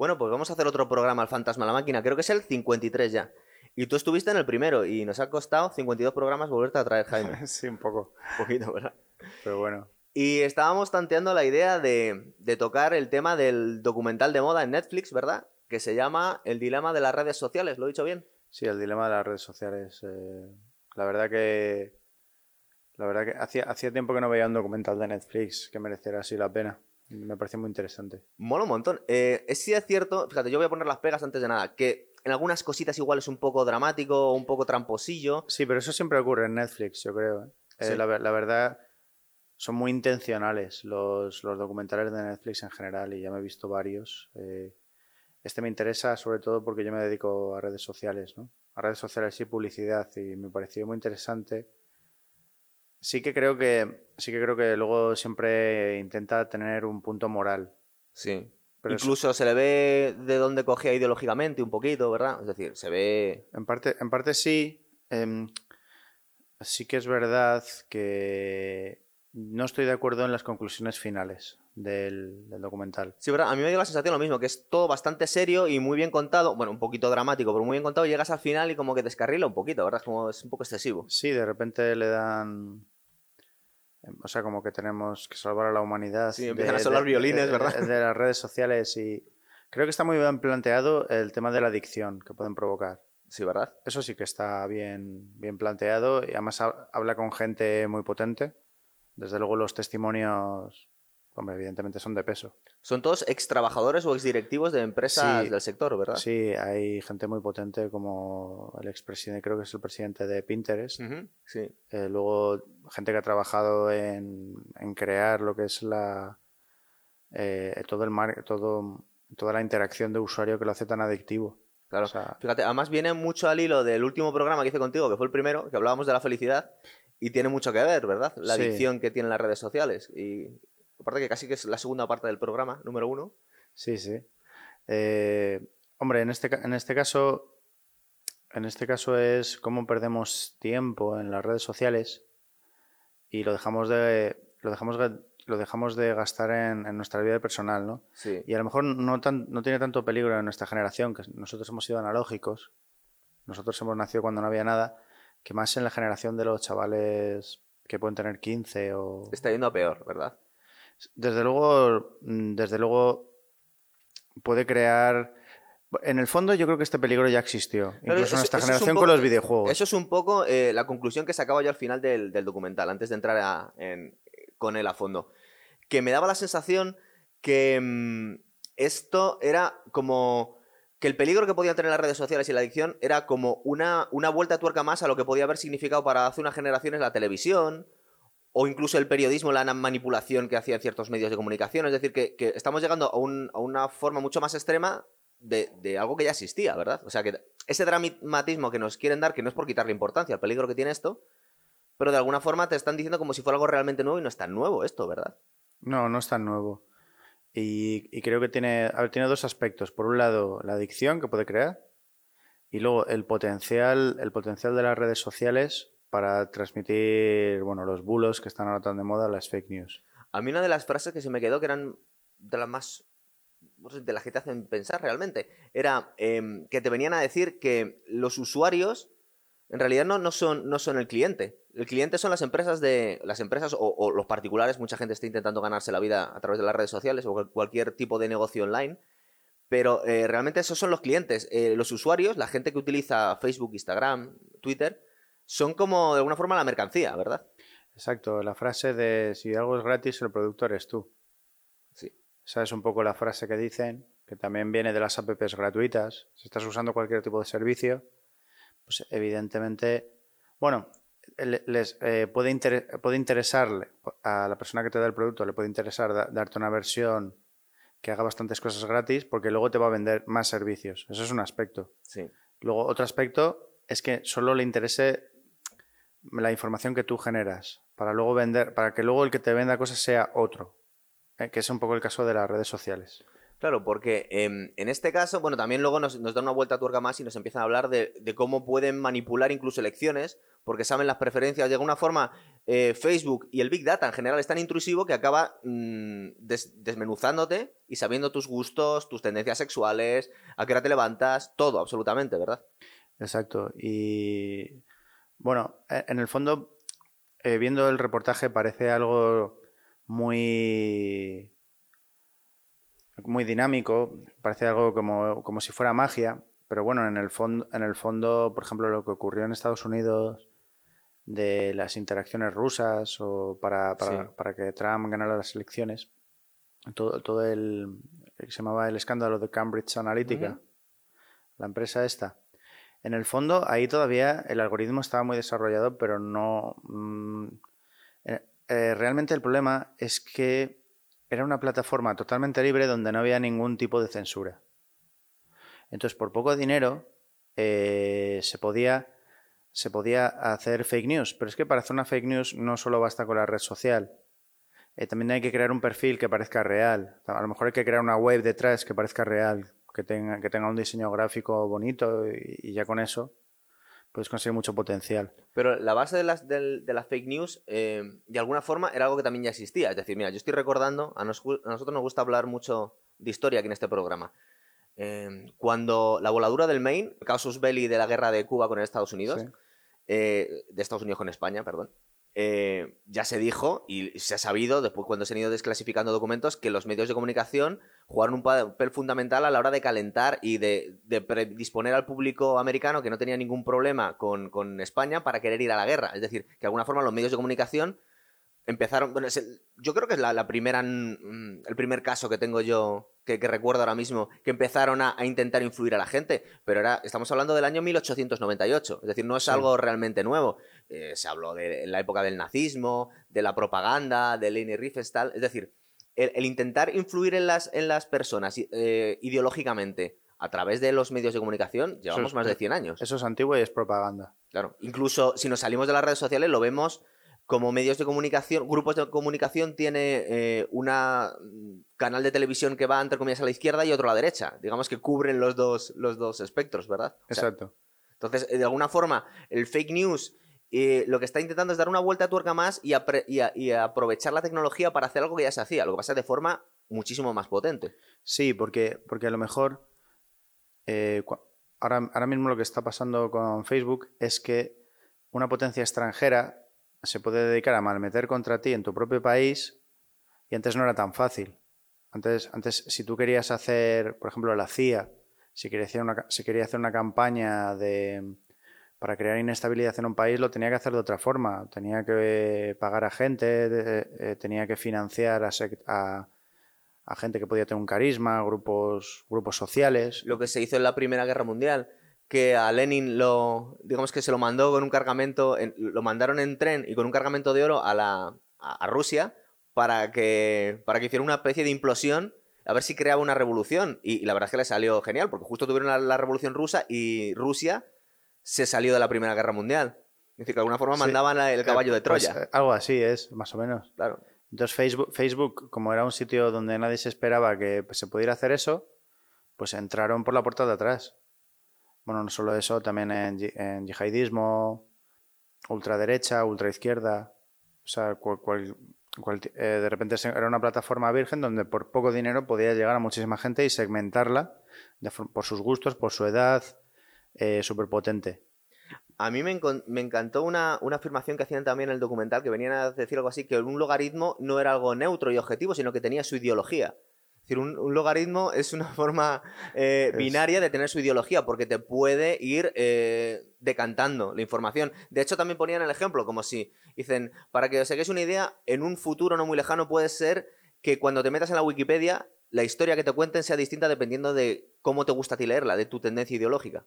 Bueno, pues vamos a hacer otro programa al Fantasma la Máquina. Creo que es el 53 ya. Y tú estuviste en el primero y nos ha costado 52 programas volverte a traer, Jaime. sí, un poco. Un poquito, ¿verdad? Pero bueno. Y estábamos tanteando la idea de, de tocar el tema del documental de moda en Netflix, ¿verdad? Que se llama El dilema de las redes sociales. ¿Lo he dicho bien? Sí, el dilema de las redes sociales. eh, la verdad que. La verdad que hacía, hacía tiempo que no veía un documental de Netflix que mereciera así la pena. Me pareció muy interesante. Mola un montón. Eh, es sí es cierto, fíjate, yo voy a poner las pegas antes de nada, que en algunas cositas igual es un poco dramático, un poco tramposillo. Sí, pero eso siempre ocurre en Netflix, yo creo. ¿eh? Eh, la, la verdad, son muy intencionales los, los documentales de Netflix en general y ya me he visto varios. Eh, este me interesa sobre todo porque yo me dedico a redes sociales, ¿no? A redes sociales y publicidad y me pareció muy interesante. Sí que creo que sí que creo que luego siempre intenta tener un punto moral. Sí. Pero Incluso se le ve de dónde cogía ideológicamente un poquito, ¿verdad? Es decir, se ve... En parte, en parte sí. em, sí que es verdad que no estoy de acuerdo en las conclusiones finales del, del documental. Sí, ¿verdad? A mí me dio la sensación lo mismo, que es todo bastante serio y muy bien contado. Bueno, un poquito dramático, pero muy bien contado. Llegas al final y como que descarrila un poquito, ¿verdad? Es como es un poco excesivo. Sí, de repente le dan. em, O sea, como que tenemos que salvar a la humanidad. Sí, empiezan a sonar violines, de- ¿verdad? De las redes sociales y. Creo que está muy bien planteado el tema de la adicción que pueden provocar. Sí, ¿verdad? Eso sí que está bien, bien planteado y además ha- habla con gente muy potente. Desde luego los testimonios, hombre, evidentemente son de peso. Son todos ex trabajadores o ex directivos de empresas Sí. del sector, ¿verdad? Sí, hay gente muy potente como el expresidente, creo que es el presidente de Pinterest. Sí. Eh, luego gente que ha trabajado en, en crear lo que es la eh, todo el mar, todo, toda la interacción de usuario que lo hace tan adictivo. Claro. O sea, Fíjate, además viene mucho al hilo del último programa que hice contigo, que fue el primero, que hablábamos de la felicidad, y tiene mucho que ver, ¿verdad? La Sí. adicción que tienen las redes sociales. Y aparte que casi que es la segunda parte del programa, número uno. Sí, sí. Eh, hombre, en este, en este caso, en este caso es cómo perdemos tiempo en las redes sociales y lo dejamos de, lo dejamos, lo dejamos de gastar en, en nuestra vida personal, ¿no? Sí. Y a lo mejor no, tan, no tiene tanto peligro en nuestra generación, que nosotros hemos sido analógicos, nosotros hemos nacido cuando no había nada, que más en la generación de los chavales que pueden tener 15 o... Está yendo a peor, ¿verdad? Desde luego, mm, desde luego puede crear. En el fondo, yo creo que este peligro ya existió, Pero incluso eso- en eso es un generación poco- con los videojuegos. Eso es un poco eh, la conclusión que sacaba yo al final del, del documental, antes de entrar a- en- con él a fondo. Que me daba la sensación que mm, esto era como que el peligro que podían tener las redes sociales y la adicción era como una, una vuelta de tuerca más a lo que podía haber significado para hace unas generaciones la televisión o incluso el periodismo, la manipulación que hacían ciertos medios de comunicación. Es decir, que, estamos llegando a, un- a una forma mucho más extrema de, algo que ya existía, ¿verdad? O sea, que ese dramatismo que nos quieren dar, que no es por quitarle importancia al peligro que tiene esto, pero de alguna forma te están diciendo como si fuera algo realmente nuevo y no es tan nuevo esto, ¿verdad? No, no es tan nuevo. Y, y creo que tiene, a ver, tiene dos aspectos. Por un lado, la adicción que puede crear y luego el potencial, el potencial de las redes sociales para transmitir, bueno, los bulos que están ahora tan de moda, las fake news. A mí una de las frases que se me quedó, que eran de las más de las que te hacen pensar realmente, era em, que te venían a decir que los usuarios en realidad no, no, son, no son el cliente. El cliente son las empresas de. Las empresas o, los particulares. Mucha gente está intentando ganarse la vida a través de las redes sociales o cual- cualquier tipo de negocio online. Pero eh, realmente esos son los clientes. Eh, los usuarios, la gente que utiliza Facebook, Instagram, Twitter, son como de alguna forma la mercancía, ¿verdad? Exacto, la frase de si algo es gratis, el producto eres tú. Sí. Esa es un poco la frase que dicen, que también viene de las apps gratuitas. Si estás usando cualquier tipo de servicio, pues evidentemente, bueno, le- les eh, puede, inter- puede interesarle a la persona que te da el producto, le puede interesar da- darte una versión que haga bastantes cosas gratis, porque luego te va a vender más servicios. Eso es un aspecto. Sí. Luego, otro aspecto es que solo le interese la información que tú generas, para luego vender, para que luego el que te venda cosas sea otro, eh, que es un poco el caso de las redes sociales. Claro, porque em, en este caso, bueno, también luego nos, nos dan una vuelta a tuerca más y nos empiezan a hablar de, de cómo pueden manipular incluso elecciones, porque saben las preferencias. De alguna forma, eh, Facebook y el Big Data en general es tan intrusivo que acaba mm, des- desmenuzándote y sabiendo tus gustos, tus tendencias sexuales, a qué hora te levantas, todo, absolutamente, ¿verdad? Exacto. Y bueno, e- en el fondo, eh, viendo el reportaje parece algo muy, muy dinámico, parece algo como, como si fuera magia, pero bueno, en el fondo, en el fondo, por ejemplo, lo que ocurrió en Estados Unidos de las interacciones rusas o para, para, Sí. para que Trump ganara las elecciones, todo, todo el, el que se llamaba el escándalo de Cambridge Analytica, la empresa esta. En el fondo, ahí todavía el algoritmo estaba muy desarrollado, pero no. mm, eh, eh, realmente el problema es que era una plataforma totalmente libre donde no había ningún tipo de censura. Entonces, por poco dinero eh, se podía se podía hacer fake news. Pero es que para hacer una fake news no solo basta con la red social. Eh, también hay que crear un perfil que parezca real. A lo mejor hay que crear una web detrás que parezca real, que tenga, que tenga un diseño gráfico bonito y, y ya con eso puedes conseguir mucho potencial. Pero la base de las, de las fake news, eh, de alguna forma, era algo que también ya existía. Es decir, mira, yo estoy recordando, a, nos- a nosotros nos gusta hablar mucho de historia aquí en este programa. Eh, cuando la voladura del Maine, el casus belli de la guerra de Cuba con Estados Unidos, Sí. eh, de Estados Unidos con España, perdón, eh, ya se dijo y se ha sabido, después cuando se han ido desclasificando documentos, que los medios de comunicación jugaron un papel fundamental a la hora de calentar y de, de predisponer al público americano que no tenía ningún problema con, con España para querer ir a la guerra. Es decir, que de alguna forma los medios de comunicación empezaron. Bueno, el- yo creo que es la, la primera, mm, el primer caso que tengo yo, que, que recuerdo ahora mismo, que empezaron a, a intentar influir a la gente. Pero era, estamos hablando del año 1898, es decir, no es Sí. algo realmente nuevo. Eh, se habló de la época del nazismo, de la propaganda, de Leni Riefenstahl. Es decir, el, el intentar influir en las, en las personas eh, ideológicamente a través de los medios de comunicación, llevamos es- más de 100 años. Eso es antiguo y es propaganda. Claro, incluso si nos salimos de las redes sociales lo vemos como medios de comunicación, grupos de comunicación tiene eh, una mm, canal de televisión que va entre comillas a la izquierda y otro a la derecha. Digamos que cubren los dos, los dos espectros, ¿verdad? O sea, Exacto. entonces, eh, de alguna forma, el fake news eh, lo que está intentando es dar una vuelta a tuerca más y, y y aprovechar la tecnología para hacer algo que ya se hacía. Lo que pasa de forma muchísimo más potente. Sí, porque, porque a lo mejor eh, ahora, ahora mismo lo que está pasando con Facebook es que una potencia extranjera se puede dedicar a malmeter contra ti en tu propio país y antes no era tan fácil. Antes, antes si tú querías hacer, por ejemplo, la CIA, si quería hacer una, si quería hacer una campaña de, para crear inestabilidad en un país, lo tenía que hacer de otra forma. Tenía que pagar a gente, eh, tenía que financiar a, gente que podía tener un carisma, grupos, grupos sociales. Lo que se hizo en la Primera Guerra Mundial, que a Lenin lo, digamos que se lo mandó con un cargamento, en- lo mandaron en tren y con un cargamento de oro a, la, a, Rusia para que, para que hiciera una especie de implosión, a ver si creaba una revolución. Y, la verdad es que le salió genial, porque justo tuvieron la revolución rusa y Rusia se salió de la Primera Guerra Mundial. Es decir, que de alguna forma Sí. mandaban a- el caballo de Pues, Troya. eh, algo así es, más o menos. Claro. Entonces Facebook, Facebook, como era un sitio donde nadie se esperaba que pues, se pudiera hacer eso, pues entraron por la puerta de atrás. Bueno, no solo eso, también en, en yihadismo, ultraderecha, ultraizquierda. O sea, cual- cual- cual- eh, de repente era una plataforma virgen donde por poco dinero podía llegar a muchísima gente y segmentarla de por sus gustos, por su edad, eh, súper potente. A mí me, encantó una, una afirmación que hacían también en el documental, que venían a decir algo así, que un logaritmo no era algo neutro y objetivo, sino que tenía su ideología. Es decir, un, un logaritmo es una forma eh, binaria de tener su ideología, porque te puede ir eh, decantando la información. De hecho, también ponían el ejemplo, como si dicen, para que os hagáis una idea, en un futuro no muy lejano puede ser que cuando te metas en la Wikipedia, la historia que te cuenten sea distinta dependiendo de cómo te gusta a ti leerla, de tu tendencia ideológica.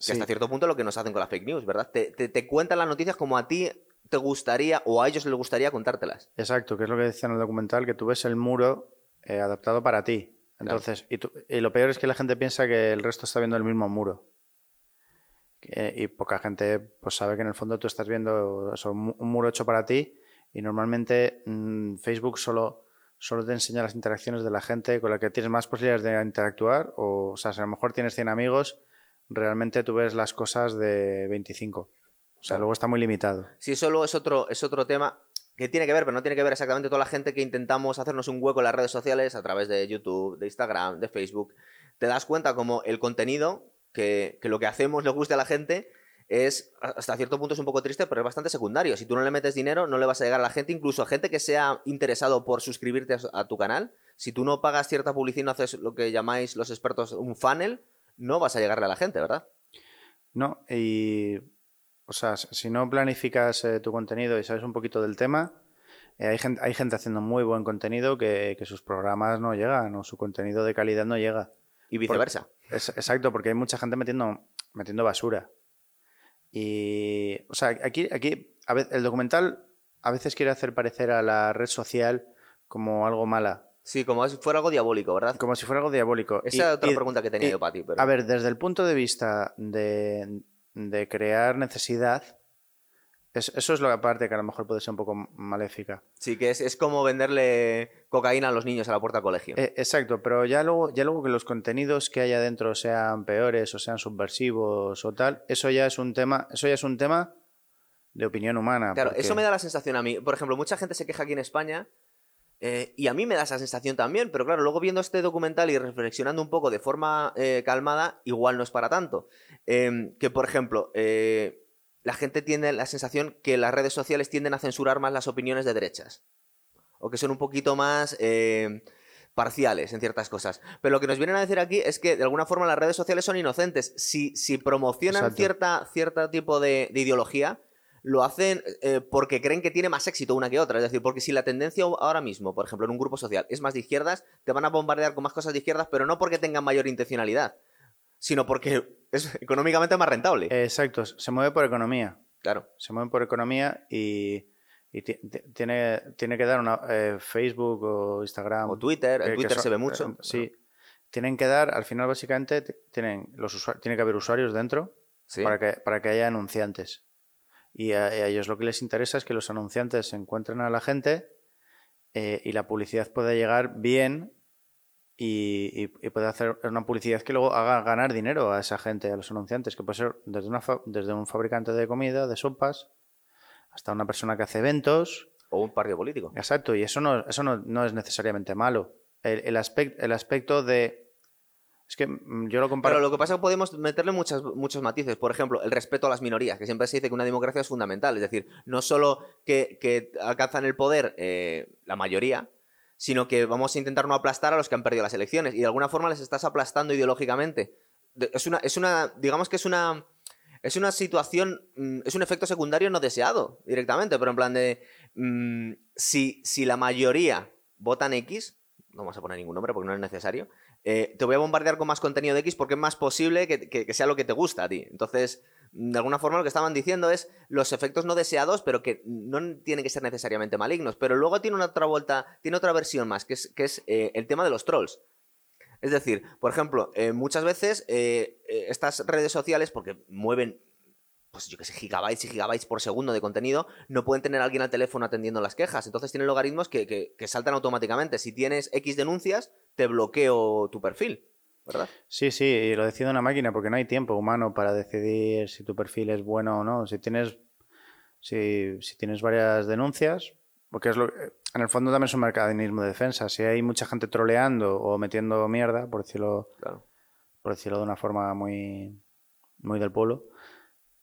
Que Sí. hasta cierto punto es lo que nos hacen con las fake news, ¿verdad? Te, te- te cuentan las noticias como a ti te gustaría o a ellos les gustaría contártelas. Exacto, que es lo que decía en el documental, que tú ves el muro eh, adaptado para ti. Entonces, y, tú- y lo peor es que la gente piensa que el resto está viendo el mismo muro. Y poca gente pues sabe que en el fondo tú estás viendo eso, un mu- un muro hecho para ti y normalmente mm, Facebook solo, solo te enseña las interacciones de la gente con la que tienes más posibilidades de interactuar. O, o sea, si a lo mejor tienes 100 amigos, realmente tú ves las cosas de 25. O sea, luego está muy limitado. Sí, eso luego es otro, es otro tema que tiene que ver, pero no tiene que ver exactamente toda la gente que intentamos hacernos un hueco en las redes sociales a través de YouTube, de Instagram, de Facebook. Te das cuenta como el contenido, que, que lo que hacemos le guste a la gente, es hasta cierto punto es un poco triste, pero es bastante secundario. Si tú no le metes dinero, no le vas a llegar a la gente, incluso a gente que sea interesado por suscribirte a, a tu canal. Si tú no pagas cierta publicidad no haces lo que llamáis los expertos un funnel, no vas a llegarle a la gente, ¿verdad? No, y o sea, si no planificas eh, tu contenido y sabes un poquito del tema, eh, hay, gente, hay gente haciendo muy buen contenido que, que, sus programas no llegan o su contenido de calidad no llega. Y viceversa. Por, es, exacto, porque hay mucha gente metiendo, metiendo basura. Y, o sea, aquí, aquí a veces, el documental a veces quiere hacer parecer a la red social como algo mala. Sí, como si fuera algo diabólico, ¿verdad? Como si fuera algo diabólico. Esa es otra y, pregunta que tenía y, yo para ti. Pero... A ver, desde el punto de vista de, de crear necesidad, es, eso es la parte que a lo mejor puede ser un poco maléfica. Sí, que es, es como venderle cocaína a los niños a la puerta del colegio. Eh, exacto, pero ya luego, ya luego que los contenidos que hay adentro sean peores o sean subversivos o tal, eso ya es un tema, eso ya es un tema de opinión humana. Claro, porque... eso me da la sensación a mí. Por ejemplo, mucha gente se queja aquí en España eh, y a mí me da esa sensación también, pero claro, luego viendo este documental y reflexionando un poco de forma eh, calmada, igual no es para tanto. Eh, que, por ejemplo, eh, la gente tiene la sensación que las redes sociales tienden a censurar más las opiniones de derechas. O que son un poquito más parciales en ciertas cosas. Pero lo que nos vienen a decir aquí es que de alguna forma las redes sociales son inocentes. Si, si promocionan Exacto. cierta, cierto tipo de, de ideología, lo hacen eh, porque creen que tiene más éxito una que otra. Es decir, porque si la tendencia ahora mismo, por ejemplo, en un grupo social es más de izquierdas, te van a bombardear con más cosas de izquierdas, pero no porque tengan mayor intencionalidad, sino porque es económicamente más rentable. Exacto, se mueve por economía. Claro. Se mueve por economía y, y tiene, tiene que dar una eh, Facebook o Instagram. O Twitter, en Twitter son, se ve mucho. Eh, sí. Tienen que dar, al final básicamente, tienen los tiene que haber usuarios dentro sí. para, que, para que haya anunciantes. Y a, a, ellos lo que les interesa es que los anunciantes se encuentren a la gente eh, y la publicidad pueda llegar bien y, y, y, puede hacer una publicidad que luego haga ganar dinero a esa gente, a los anunciantes, que puede ser desde, una desde un fabricante de comida, de sopas, hasta una persona que hace eventos. O un partido político. Exacto, y eso no, eso no, no es necesariamente malo. El, el, aspect, el aspecto de es que mm, yo lo comparo. Pero lo que pasa es que podemos meterle muchas, muchos matices. Por ejemplo, el respeto a las minorías, que siempre se dice que una democracia es fundamental. Es decir, no solo que, que alcanzan el poder eh, la mayoría, sino que vamos a intentar no aplastar a los que han perdido las elecciones. Y de alguna forma les estás aplastando ideológicamente. Es una, es una digamos que es una. Es una situación, mm, es un efecto secundario no deseado directamente, pero en plan de, mmm, si, si la mayoría votan X, no vamos a poner ningún nombre porque no es necesario, eh, te voy a bombardear con más contenido de X porque es más posible que, que, que, sea lo que te gusta a ti. Entonces, de alguna forma lo que estaban diciendo es los efectos no deseados, pero que no tienen que ser necesariamente malignos. Pero luego tiene una otra vuelta, tiene otra versión más, que es, eh, el tema de los trolls. Es decir, por ejemplo, eh, muchas veces estas redes sociales, porque mueven pues yo que sé, gigabytes y gigabytes por segundo de contenido, no pueden tener a alguien al teléfono atendiendo las quejas. Entonces tienen logaritmos que, que, que, saltan automáticamente. Si tienes X denuncias, te bloqueo tu perfil, ¿verdad? Sí, sí, y lo decide una máquina porque no hay tiempo humano para decidir si tu perfil es bueno o no. Si tienes, si, si tienes varias denuncias, porque es lo en el fondo también es un mecanismo de defensa. Si hay mucha gente troleando o metiendo mierda, por decirlo, claro. por decirlo de una forma muy, muy del pueblo,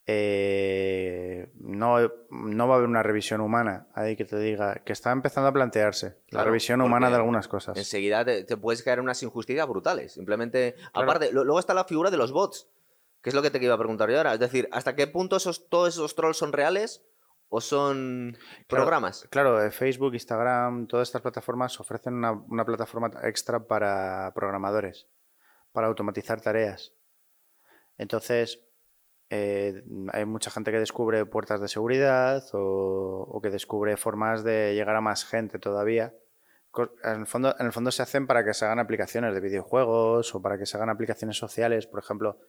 eh, no, no va a haber una revisión humana ahí que te diga que está empezando a plantearse claro, la revisión humana de algunas cosas. Enseguida te, te, puedes caer en unas injusticias brutales. Simplemente, claro. aparte, lo, luego está la figura de los bots, que es lo que te iba a preguntar yo ahora. Es decir, ¿hasta qué punto esos, todos esos trolls son reales o son programas? Claro, claro Facebook, Instagram, todas estas plataformas ofrecen una, una plataforma extra para programadores, para automatizar tareas. Entonces, eh, hay mucha gente que descubre puertas de seguridad o, o, que descubre formas de llegar a más gente todavía. En el, fondo, en el fondo se hacen para que se hagan aplicaciones de videojuegos o para que se hagan aplicaciones sociales. Por ejemplo,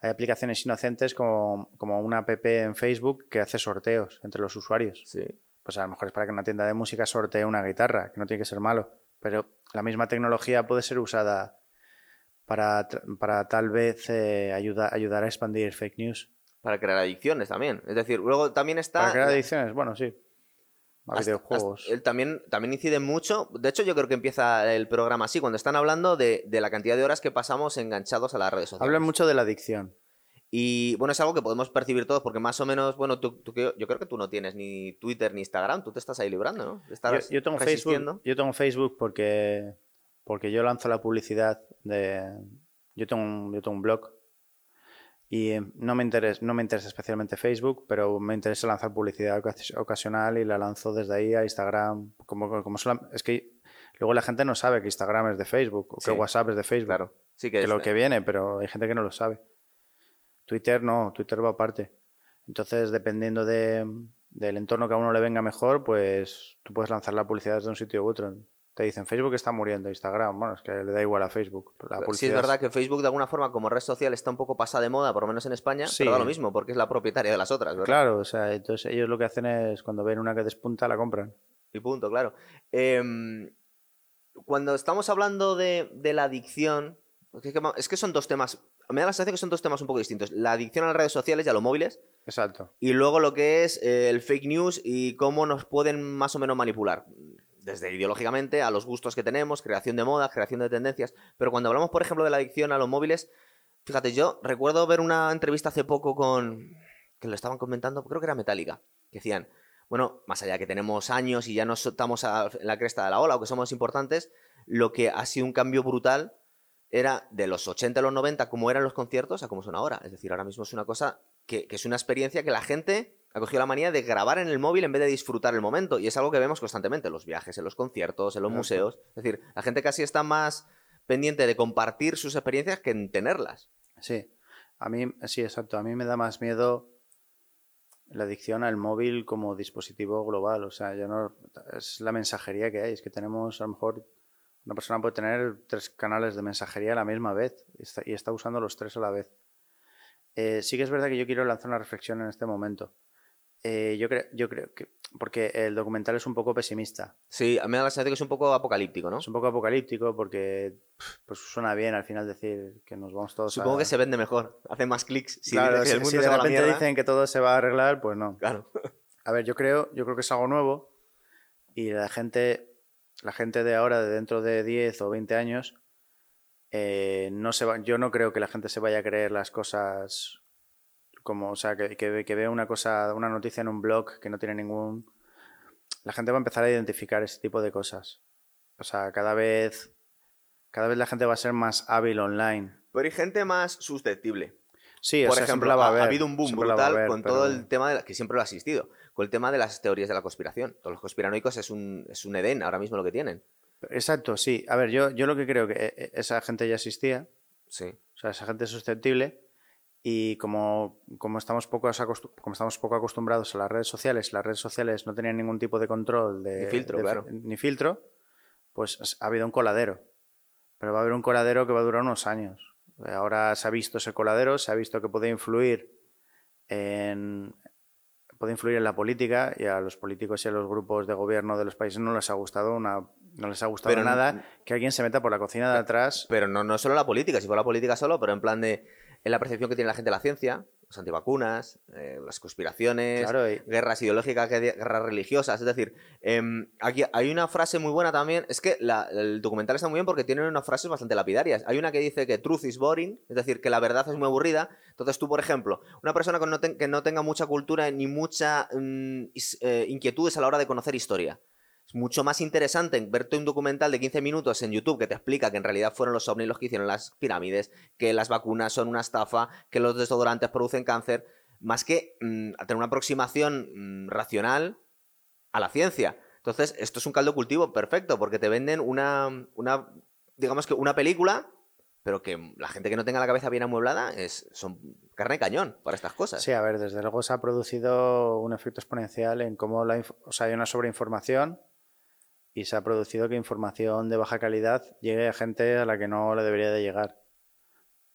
hay aplicaciones inocentes como, como una app en Facebook que hace sorteos entre los usuarios. Sí. Pues a lo mejor es para que una tienda de música sortee una guitarra, que no tiene que ser malo. Pero la misma tecnología puede ser usada para, para tal vez eh, ayuda- ayudar a expandir fake news. Para crear adicciones también. Es decir, luego también está. Para crear adicciones, bueno, sí. A Hasta- videojuegos. hasta- él también, también incide mucho. De hecho, yo creo que empieza el programa así, cuando están hablando de, de la cantidad de horas que pasamos enganchados a las redes sociales. Hablan mucho de la adicción. Y bueno, es algo que podemos percibir todos, porque más o menos, bueno, tú, yo creo que tú no tienes ni Twitter ni Instagram, tú te estás ahí librando, ¿no? Yo, Estás yo tengo resistiendo. Facebook, yo tengo Facebook porque, porque yo lanzo la publicidad de... Yo tengo un, yo tengo un blog y eh, no me, interesa, no me interesa especialmente Facebook, pero me interesa lanzar publicidad ocas- ocasional y la lanzo desde ahí a Instagram. Como, como sola- es que luego la gente no sabe que Instagram es de Facebook o que Sí. WhatsApp es de Facebook. Claro. Sí que, que es- lo que viene, pero hay gente que no lo sabe. Twitter no, Twitter va aparte. Entonces, dependiendo de, del entorno que a uno le venga mejor, pues tú puedes lanzar la publicidad desde un sitio u otro. Te dicen Facebook está muriendo, Instagram, bueno, es que le da igual a Facebook. La Sí, es verdad que Facebook de alguna forma como red social está un poco pasada de moda, por lo menos en España, Sí. pero da lo mismo, porque es la propietaria de las otras, ¿verdad? Claro, o sea, entonces ellos lo que hacen es cuando ven una que despunta la compran. Y punto, claro. Em, cuando estamos hablando de, de la adicción, porque es que, es que son dos temas, me da la sensación que son dos temas un poco distintos. La adicción a las redes sociales y a los móviles, Exacto. y luego lo que es eh, el fake news y cómo nos pueden más o menos manipular. Desde ideológicamente a los gustos que tenemos, creación de moda, creación de tendencias. Pero cuando hablamos, por ejemplo, de la adicción a los móviles, fíjate, yo recuerdo ver una entrevista hace poco con. que lo estaban comentando, creo que era Metallica, que decían, bueno, más allá de que tenemos años y ya no estamos a- la cresta de la ola o que somos importantes, lo que ha sido un cambio brutal era de los 80 a los 90, como eran los conciertos, a cómo son ahora. Es decir, ahora mismo es una cosa que es una experiencia que la gente ha cogido la manía de grabar en el móvil en vez de disfrutar el momento. Y es algo que vemos constantemente en los viajes, en los conciertos, en los Exacto. museos. Es decir, la gente casi está más pendiente de compartir sus experiencias que en tenerlas. Sí, a mí, sí, exacto. A mí me da más miedo la adicción al móvil como dispositivo global. O sea, ya no es la mensajería que hay. Es que tenemos, a lo mejor, una persona puede tener tres canales de mensajería a la misma vez y está, y está usando los tres a la vez. Eh, sí que es verdad que yo quiero lanzar una reflexión en este momento. Eh, yo, creo, yo creo que, porque el documental es un poco pesimista. Sí, a mí me da la sensación que es un poco apocalíptico, ¿no? Es un poco apocalíptico porque pues suena bien al final decir que nos vamos todos Supongo a... que se vende mejor, hace más clics. Si claro, si, el mundo si de repente mierda, dicen que todo se va a arreglar, pues no. Claro. A ver, yo creo, yo creo que es algo nuevo y la gente, la gente de ahora, de dentro de 10 o 20 años, eh, no se va, yo no creo que la gente se vaya a creer las cosas como, o sea, que, que, que vea una cosa, una noticia en un blog que no tiene ningún... La gente va a empezar a identificar ese tipo de cosas. O sea, cada vez, cada vez la gente va a ser más hábil online. Pero hay gente más susceptible. Sí, o Por sea, ejemplo, ha, habido un boom brutal haber, con pero- todo el tema de la, que siempre lo ha asistido, con el tema de las teorías de la conspiración. Todos los conspiranoicos es un, es un Edén ahora mismo lo que tienen. Exacto, sí. A ver, yo, yo lo que creo que eh, esa gente ya existía, Sí. o sea, esa gente es susceptible y como, como, estamos poco como estamos poco acostumbrados a las redes sociales, las redes sociales no tenían ningún tipo de control de, Ni filtro, de- claro. ni filtro, pues es- ha habido un coladero. Pero va a haber un coladero que va a durar unos años. Ahora se ha visto ese coladero, se ha visto que puede influir en puede influir en la política y a los políticos y a los grupos de gobierno de los países no les ha gustado una no les ha gustado Pero nada que alguien se meta por la cocina de atrás Pero no, no solo la política, si fuera la política solo, pero en plan de en la percepción que tiene la gente de la ciencia, los antivacunas, eh, las conspiraciones, Claro, y- guerras ideológicas, guerra- guerras religiosas. Es decir, em, aquí hay una frase muy buena también. Es que la- el documental está muy bien porque tiene unas frases bastante lapidarias. Hay una que dice que truth is boring, es decir, que la verdad es muy aburrida. Entonces tú, por ejemplo, una persona que no, ten- que no tenga mucha cultura ni mucha mm, is- eh, inquietudes a la hora de conocer historia. Es mucho más interesante verte un documental de 15 minutos en YouTube que te explica que en realidad fueron los ovnis los que hicieron las pirámides, que las vacunas son una estafa, que los desodorantes producen cáncer, más que mm, tener una aproximación mm, racional a la ciencia. Entonces, esto es un caldo cultivo perfecto, porque te venden una, una digamos que una película, pero que la gente que no tenga la cabeza bien amueblada es, son carne de cañón para estas cosas. Sí, a ver, desde luego se ha producido un efecto exponencial en cómo la o sea, hay una sobreinformación y se ha producido que información de baja calidad llegue a gente a la que no le debería de llegar.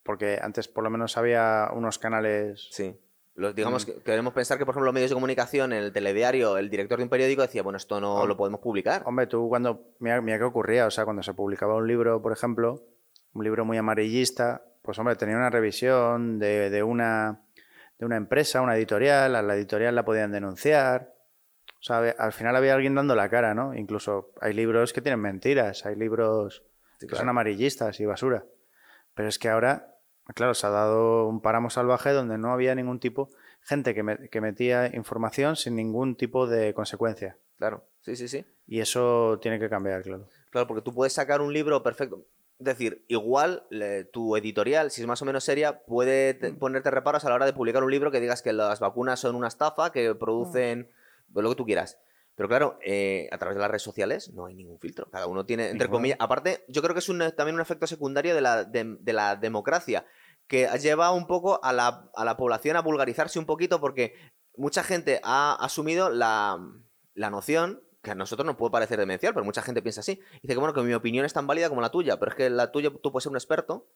Porque antes por lo menos había unos canales Sí. Los, digamos Mm. que queremos pensar que, por ejemplo, los medios de comunicación, en el telediario, el director de un periódico decía, bueno, esto no lo podemos publicar. Hombre, tú cuando. Mira, mira qué ocurría. O sea, cuando se publicaba un libro, por ejemplo, un libro muy amarillista, pues hombre, tenía una revisión de, de una, de una empresa, una editorial, a la editorial la podían denunciar. O sea, al final había alguien dando la cara, ¿no? Incluso hay libros que tienen mentiras, hay libros Sí, que son amarillistas y basura. Pero es que ahora, claro, se ha dado un páramo salvaje donde no había ningún tipo, gente que, me- que metía información sin ningún tipo de consecuencia. Claro, sí, sí, sí. Y eso tiene que cambiar, claro. Claro, porque tú puedes sacar un libro perfecto. Es decir, igual le- tu editorial, si es más o menos seria, puede te- ponerte reparos a la hora de publicar un libro que digas que las vacunas son una estafa, que producen pues, lo que tú quieras. Pero claro, eh, a través de las redes sociales no hay ningún filtro. Cada uno tiene, entre comillas. Aparte, yo creo que es un- también un efecto secundario de la, de, de la democracia, que lleva un poco a la, a la población a vulgarizarse un poquito, porque mucha gente ha asumido la, la noción que a nosotros nos puede parecer demencial, pero mucha gente piensa así. Dice que bueno, que mi opinión es tan válida como la tuya, pero es que la tuya tú puedes ser un experto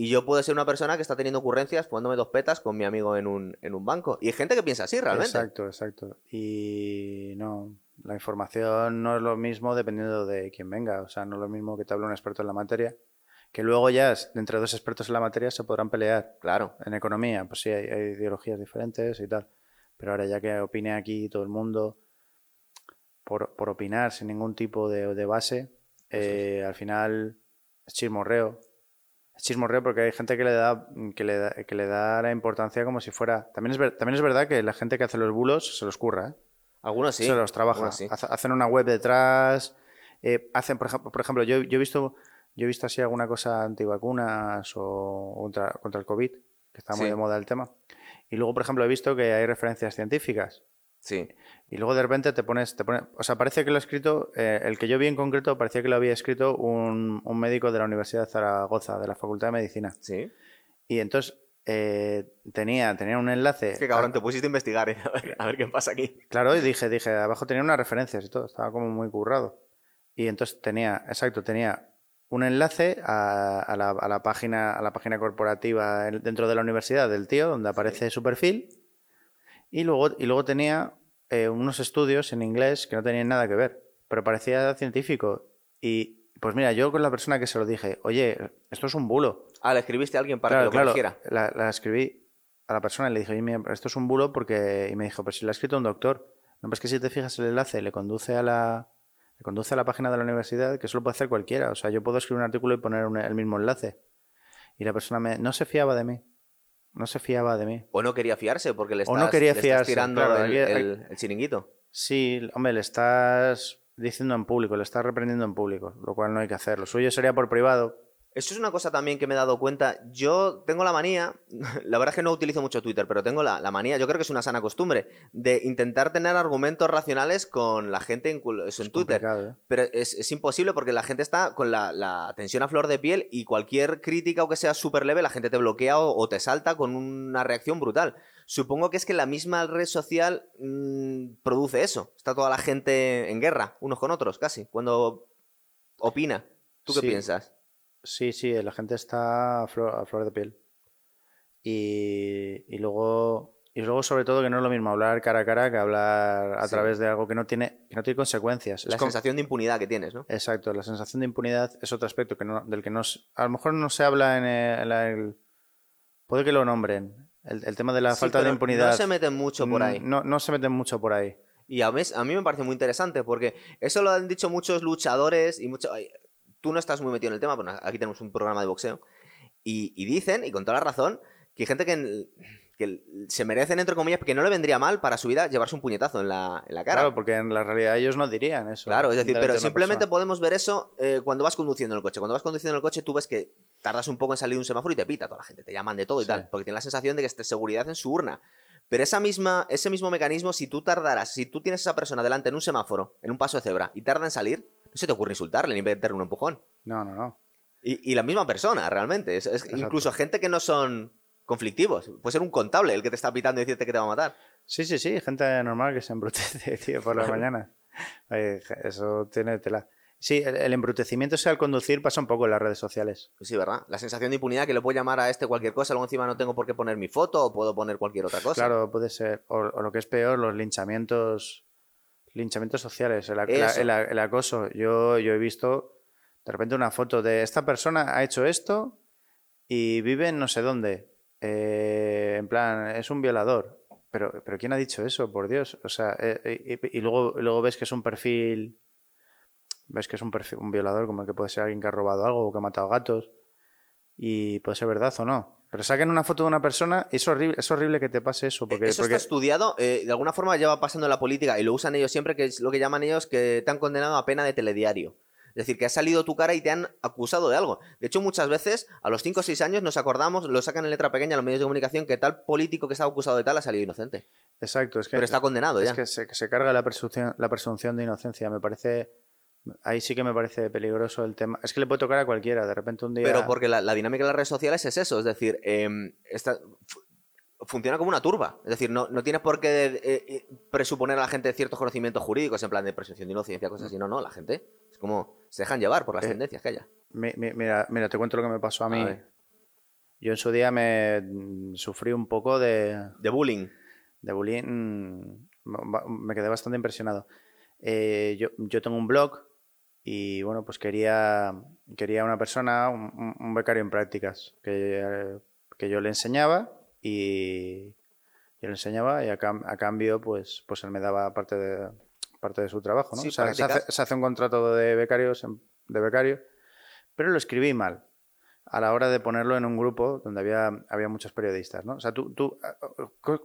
y yo puedo ser una persona que está teniendo ocurrencias jugándome dos petas con mi amigo en un, en un banco. Y hay gente que piensa así realmente. Exacto, exacto. Y no, la información no es lo mismo dependiendo de quién venga. O sea, no es lo mismo que te hable un experto en la materia, que luego ya entre dos expertos en la materia se podrán pelear. Claro. En economía, pues sí, hay, hay ideologías diferentes y tal. Pero ahora ya que opine aquí todo el mundo por, por opinar sin ningún tipo de, de base, eh, al final es chismorreo. Chismorreo porque hay gente que le da que le da, que le da la importancia como si fuera. También es, ver- también es verdad que la gente que hace los bulos se los curra, ¿eh? Algunos sí. se los trabaja. sí. Hacen una web detrás. eh, hacen, por ejemplo, por ejemplo yo, yo he visto yo he visto así alguna cosa antivacunas o contra, contra el COVID, que está muy Sí. de moda el tema. Y luego, por ejemplo, he visto que hay referencias científicas. Sí. Y luego de repente te pones, te pone, o sea, parece que lo ha escrito, eh, el que yo vi en concreto, parecía que lo había escrito un, un médico de la Universidad de Zaragoza, de la Facultad de Medicina. Sí. Y entonces eh, tenía, tenía un enlace. Es que cabrón, a- te pusiste a investigar, ¿eh? a, ver, a ver qué pasa aquí. Claro, y dije, dije, abajo tenía unas referencias y todo, estaba como muy currado. Y entonces tenía, exacto, tenía un enlace a, a la, a la página, a la página corporativa en- dentro de la universidad del tío, donde aparece su perfil. Y luego, y luego tenía eh, unos estudios en inglés que no tenían nada que ver, pero parecía científico. Y pues mira, yo con la persona que se lo dije, oye, esto es un bulo. Ah, le escribiste a alguien para Claro, que lo claro, corrigiera. La, la escribí a la persona y le dije, oye, mira, esto es un bulo porque... Y me dijo, pero si lo ha escrito un doctor. No, pues que si te fijas el enlace le conduce a la... Le conduce a la página de la universidad, que eso lo puede hacer cualquiera. O sea, yo puedo escribir un artículo y poner un- el mismo enlace. Y la persona me, no se fiaba de mí. No se fiaba de mí. O no quería fiarse porque le O estás, no quería le estás fiarse, tirando claro, el, aquí- el- el chiringuito. Sí, hombre, le estás diciendo en público, le estás reprendiendo en público, lo cual no hay que hacer. Lo suyo sería por privado. Eso es una cosa también que me he dado cuenta. Yo tengo la manía, la verdad es que no utilizo mucho Twitter, pero tengo la, la manía, yo creo que es una sana costumbre, de intentar tener argumentos racionales con la gente en, en Es Twitter. ¿eh? Pero es, es imposible porque la gente está con la, la tensión a flor de piel y cualquier crítica o que sea súper leve, la gente te bloquea o, o te salta con una reacción brutal. Supongo que es que la misma red social mm, produce eso. Está toda la gente en guerra, unos con otros, casi, cuando opina. ¿Tú qué Sí. piensas? Sí, sí, la gente está a flor, a flor de piel. Y, y luego, y luego, sobre todo, que no es lo mismo hablar cara a cara que hablar a Sí. través de algo que no tiene, que no tiene consecuencias. La sensación de impunidad que tienes, ¿no? Exacto, la sensación de impunidad es otro aspecto que no, del que no, a lo mejor no se habla en el, en la- el- puede que lo nombren, el, el tema de la Sí, falta de impunidad. No se meten mucho por ahí. No, no se meten mucho por ahí. Y a mí, a mí me parece muy interesante porque eso lo han dicho muchos luchadores y mucho, tú no estás muy metido en el tema, pero aquí tenemos un programa de boxeo. Y, y dicen, y con toda la razón, que hay gente que, que se merecen, entre comillas, que no le vendría mal para su vida llevarse un puñetazo en la, en la cara. Claro, porque en la realidad ellos no dirían eso. Claro, es decir, pero simplemente persona. podemos ver eso eh, cuando vas conduciendo en el coche. Cuando vas conduciendo en el coche, tú ves que tardas un poco en salir de un semáforo y te pita toda la gente, te llaman de todo y Sí. tal, porque tienen la sensación de que esté seguridad en su urna. Pero esa misma, ese mismo mecanismo, si tú tardaras, si tú tienes a esa persona delante en un semáforo, en un paso de cebra, y tarda en salir, se te ocurre insultarle ni meterle un empujón. No, no, no. Y, y la misma persona, realmente. Es, es Exacto. incluso gente que no son conflictivos. Puede ser un contable el que te está pitando y decirte que te va a matar. Sí, sí, sí, gente normal que se embrutece, tío, por las mañanas. Ay, Eso tiene tela. Sí, el, el embrutecimiento ese al conducir pasa un poco en las redes sociales. Sí, ¿verdad? La sensación de impunidad que le puedo llamar a este cualquier cosa, luego encima no tengo por qué poner mi foto o puedo poner cualquier otra cosa. Claro, puede ser. O, o lo que es peor, los linchamientos linchamientos sociales, el, el acoso. Yo, yo he visto de repente una foto de esta persona ha hecho esto y vive en no sé dónde. Eh, en plan, es un violador. Pero, pero ¿quién ha dicho eso? Por Dios. O sea, eh, eh, y, y luego, luego ves que es un perfil. Ves que es un perfil, un violador, como el que puede ser alguien que ha robado algo o que ha matado gatos. Y puede ser verdad o no. Pero saquen una foto de una persona y es horrible, es horrible que te pase eso. Porque, Eso porque- está estudiado, eh, de alguna forma lleva pasando en la política y lo usan ellos siempre, que es lo que llaman ellos que te han condenado a pena de telediario. Es decir, que ha salido tu cara y te han acusado de algo. De hecho, muchas veces, a los 5 o 6 años, nos acordamos, lo sacan en letra pequeña en los medios de comunicación, que tal político que estaba acusado de tal ha salido inocente. Exacto, es que Pero está condenado Es ya. que se, que se carga la presunción, la presunción de inocencia. Me parece. Ahí sí que me parece peligroso el tema. Es que le puede tocar a cualquiera. De repente un día. Pero porque la, la dinámica de las redes sociales es eso, es decir, em, esta- fu- funciona como una turba. Es decir, no, no tienes por qué eh, eh, presuponer a la gente ciertos conocimientos jurídicos en plan de presunción de inocencia, cosas así. No, no, la gente es como se dejan llevar por las Eh, tendencias que haya. Mi- mi- mira, mira, te cuento lo que me pasó a mí. Yo en su día me mm, sufrí un poco de, De bullying. de bullying. mm, Me quedé bastante impresionado. Eh, yo, yo tengo un blog y bueno, pues quería, quería una persona, un, becario en prácticas, que, eh, que yo le enseñaba y yo le enseñaba y a, cam- a cambio pues, pues él me daba parte de, parte de su trabajo. ¿no? Sí, O sea, se, hace, prácticas. se hace un contrato de becarios, en- de becario, pero lo escribí mal a la hora de ponerlo en un grupo donde había, había muchos periodistas, ¿no? O sea, tú, tú ah,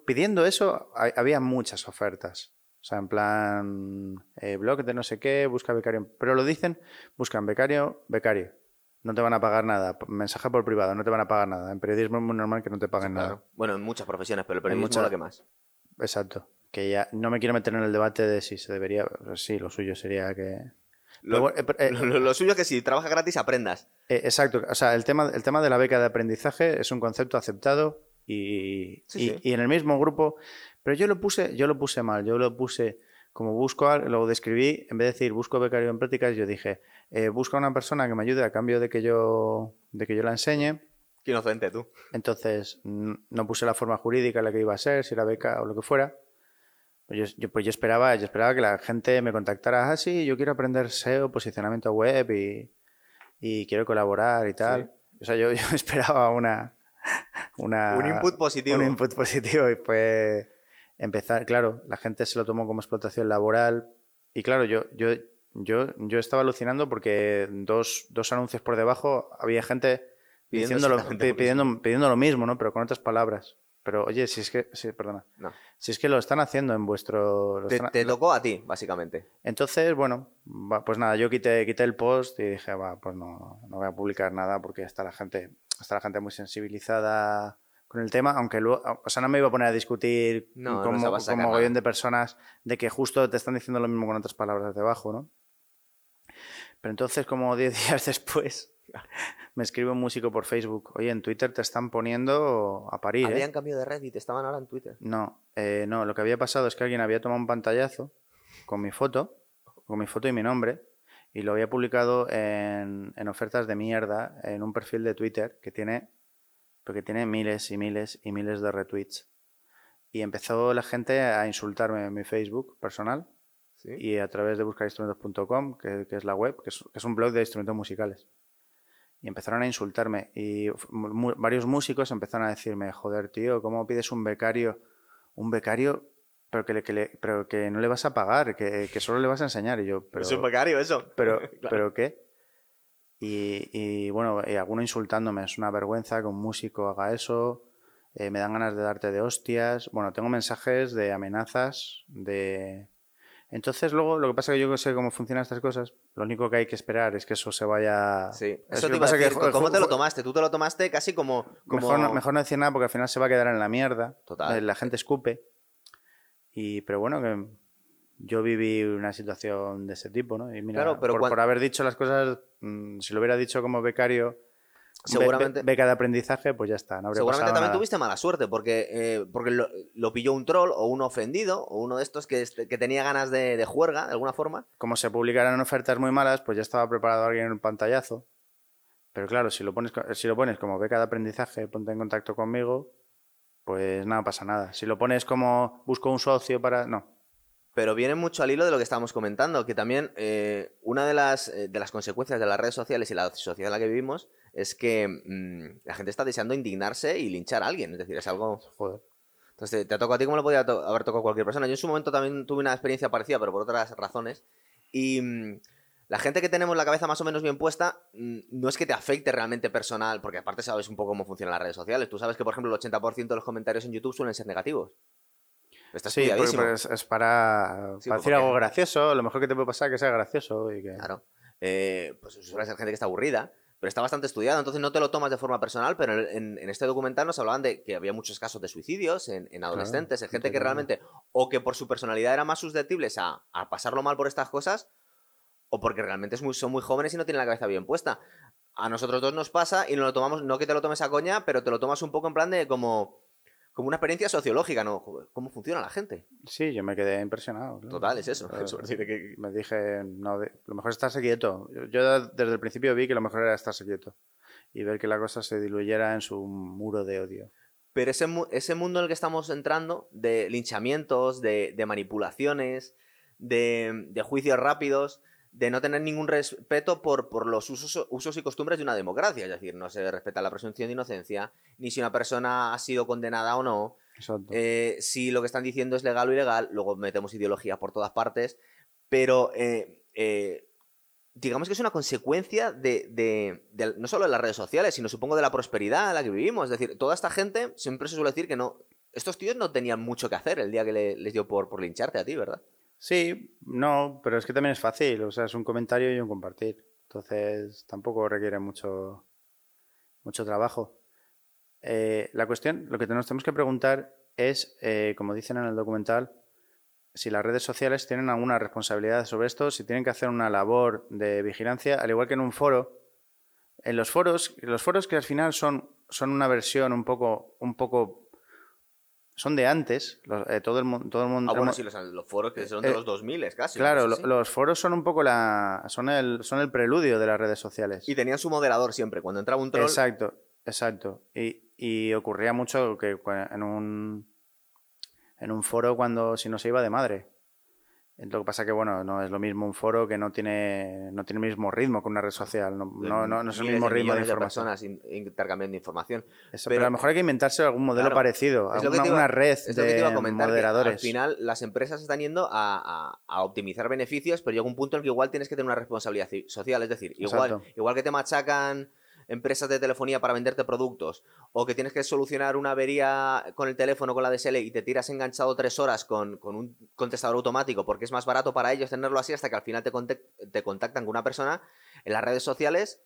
pidiendo eso, ha- había muchas ofertas. O sea, en plan, eh, blog de no sé qué, busca becario. Pero lo dicen, buscan becario, becario. No te van a pagar nada. Mensaje por privado, no te van a pagar nada. En periodismo es muy normal que no te paguen nada. Claro. Bueno, en muchas profesiones, pero el periodismo muchas- lo que más. Exacto. Que ya no me quiero meter en el debate de si se debería. Sí, lo suyo sería que. Lo, Pero bueno, eh, eh, lo- lo suyo es que si trabajas gratis aprendas. Eh, exacto, o sea, el tema, el tema de la beca de aprendizaje es un concepto aceptado y, Sí, y- sí. y en el mismo grupo, pero yo lo puse, yo lo puse mal, yo lo puse como busco, lo describí, en vez de decir busco becario en prácticas, yo dije, eh, busco a una persona que me ayude a cambio de que yo, de que yo la enseñe. Qué inocente tú. Entonces no puse la forma jurídica en la que iba a ser, si era beca o lo que fuera. Pues yo, yo- pues yo esperaba, yo esperaba que la gente me contactara, ah, sí, yo quiero aprender SEO, posicionamiento web y, y quiero colaborar y tal. O sea, yo, yo esperaba una, una... Un input positivo. Un input positivo y fue empezar, claro, la gente se lo tomó como explotación laboral y claro, yo, yo, yo, yo estaba alucinando porque dos, dos anuncios por debajo había gente Pidiendo diciendo lo, pidiendo, pidiendo lo mismo, ¿no? Pero con otras palabras. Pero oye, si es que, sí, perdona, No. si es que lo están haciendo en vuestro... lo Te, están- te tocó a ti, básicamente. entonces, bueno, pues nada, yo quité, quité el post y dije, va, pues no, no voy a publicar nada porque está la gente, está la gente muy sensibilizada con el tema, aunque luego, o sea, no me iba a poner a discutir No, no con, se va a mo- sacar con nada. mogollón de personas de que justo te están diciendo lo mismo con otras palabras debajo, ¿no? Pero entonces, como 10 días después, me escribe un músico por Facebook, oye, en Twitter te están poniendo a parir, ¿eh? Habían cambio de Reddit, estaban ahora en Twitter. No, eh, no, lo que había pasado es que alguien había tomado un pantallazo con mi foto, con mi foto y mi nombre, y lo había publicado en, en ofertas de mierda en un perfil de Twitter que tiene, porque tiene miles y miles y miles de retweets. Y empezó la gente a insultarme en mi Facebook personal ¿Sí? y a través de buscarinstrumentos.com, que, que es la web, que es, que es un blog de instrumentos musicales. Y empezaron a insultarme. Y mu- varios músicos empezaron a decirme, joder, tío, ¿cómo pides un becario? Un becario, pero que, le- que le- pero que no le vas a pagar, que, que solo le vas a enseñar. Y yo, pero, es un becario eso. pero, Claro. ¿pero qué? Y, y, bueno, y alguno insultándome, es una vergüenza que un músico haga eso, eh, me dan ganas de darte de hostias. Bueno, tengo mensajes de amenazas, de... Entonces luego lo que pasa es que yo no sé cómo funcionan estas cosas, lo único que hay que esperar es que eso se vaya... Sí, Es eso te pasa que decir, ¿Cómo te lo tomaste? Tú te lo tomaste casi como... como... Mejor, no, mejor no decir nada porque al final se va a quedar en la mierda. Total. Eh, La gente escupe. Y, pero bueno, que yo viví una situación de ese tipo, ¿no? Y mira, Claro, pero por, por haber dicho las cosas, mm, si lo hubiera dicho como becario, seguramente... Ve, cada aprendizaje, pues ya está. No seguramente también nada. tuviste mala suerte, porque, eh, porque lo, pilló un troll o un ofendido o uno de estos que, que tenía ganas de, de, juerga, de alguna forma. Como se publicaran ofertas muy malas, pues ya estaba preparado alguien en un pantallazo. Pero claro, si lo pones, si lo pones como beca de aprendizaje, ponte en contacto conmigo, pues nada pasa nada. Si lo pones como busco un socio para... No, pero viene mucho al hilo de lo que estábamos comentando, que también eh, una de las, eh, de las consecuencias de las redes sociales y la sociedad en la que vivimos es que mm, la gente está deseando indignarse y linchar a alguien. Es decir, es algo. Joder. Entonces, te, ha tocado a ti como le podría haber tocado a cualquier persona. Yo en su momento también tuve una experiencia parecida, pero por otras razones. Y mm, la gente que tenemos la cabeza más o menos bien puesta, mm, no es que te afecte realmente personal, porque aparte sabes un poco cómo funcionan las redes sociales. Tú sabes que, por ejemplo, el 80% de los comentarios en YouTube suelen ser negativos sí, es, para, decir algo gracioso. Lo mejor que te puede pasar es que sea gracioso. Y que... Claro. Eh, pues suele ser gente que está aburrida, pero está bastante estudiado. Entonces no te lo tomas de forma personal, pero en, este documental nos hablaban de que había muchos casos de suicidios en, adolescentes, en gente que realmente, o que por su personalidad eran más susceptibles a, pasarlo mal por estas cosas, o porque realmente son muy jóvenes y no tienen la cabeza bien puesta. A nosotros dos nos pasa y no lo tomamos, no que te lo tomes a coña, pero te lo tomas un poco en plan de como como una experiencia sociológica, ¿no? ¿Cómo funciona la gente? Sí, yo me quedé impresionado. Total, es eso. Me dije, no, lo mejor es estarse quieto. Yo desde el principio vi que lo mejor era estarse quieto y ver que la cosa se diluyera en su muro de odio. Pero ese, ese mundo en el que estamos entrando, de linchamientos, de, manipulaciones, de, de juicios rápidos, de no tener ningún respeto por, por los usos, usos, y costumbres de una democracia. Es decir, no se respeta la presunción de inocencia, ni si una persona ha sido condenada o no. Eh, si lo que están diciendo es legal o ilegal, luego metemos ideología por todas partes. Pero eh, eh, digamos que es una consecuencia de, no solo de las redes sociales, sino supongo de la prosperidad en la que vivimos. Es decir, toda esta gente siempre se suele decir que no. Estos tíos no tenían mucho que hacer el día que les dio por, por lincharte a ti, ¿verdad? Sí, no, pero es que también es fácil, o sea, es un comentario y un compartir. Entonces tampoco requiere mucho, mucho trabajo. Eh, la cuestión, lo que nos tenemos que preguntar es, eh, como dicen en el documental, si las redes sociales tienen alguna responsabilidad sobre esto, si tienen que hacer una labor de vigilancia, al igual que en un foro. En los foros, los foros que al final son, son una versión un poco, un poco son de antes. Eh, todo, el, todo el mundo. Ah, bueno, sí, los, foros que son de eh, los 2000 casi. Claro, los foros son un poco la. Son el, son el preludio de las redes sociales. Y tenían su moderador siempre. Cuando entraba un troll. Exacto, exacto. Y, y ocurría mucho que en un. En un foro cuando si no se iba de madre. Lo que pasa que, bueno, no es lo mismo un foro que no tiene, no tiene el mismo ritmo que una red social. No, no, es el mismo ritmo de información. personas intercambiando información. pero, a lo mejor hay que inventarse algún modelo parecido, alguna, una red de moderadores. Al final, las empresas están yendo a, optimizar beneficios, pero llega un punto en el que igual tienes que tener una responsabilidad social. Es decir, igual, igual que te machacan empresas de telefonía para venderte productos, o que tienes que solucionar una avería con el teléfono, con la DSL, y te tiras enganchado tres horas con, un contestador automático porque es más barato para ellos tenerlo así hasta que al final te, te contactan con una persona, en las redes sociales,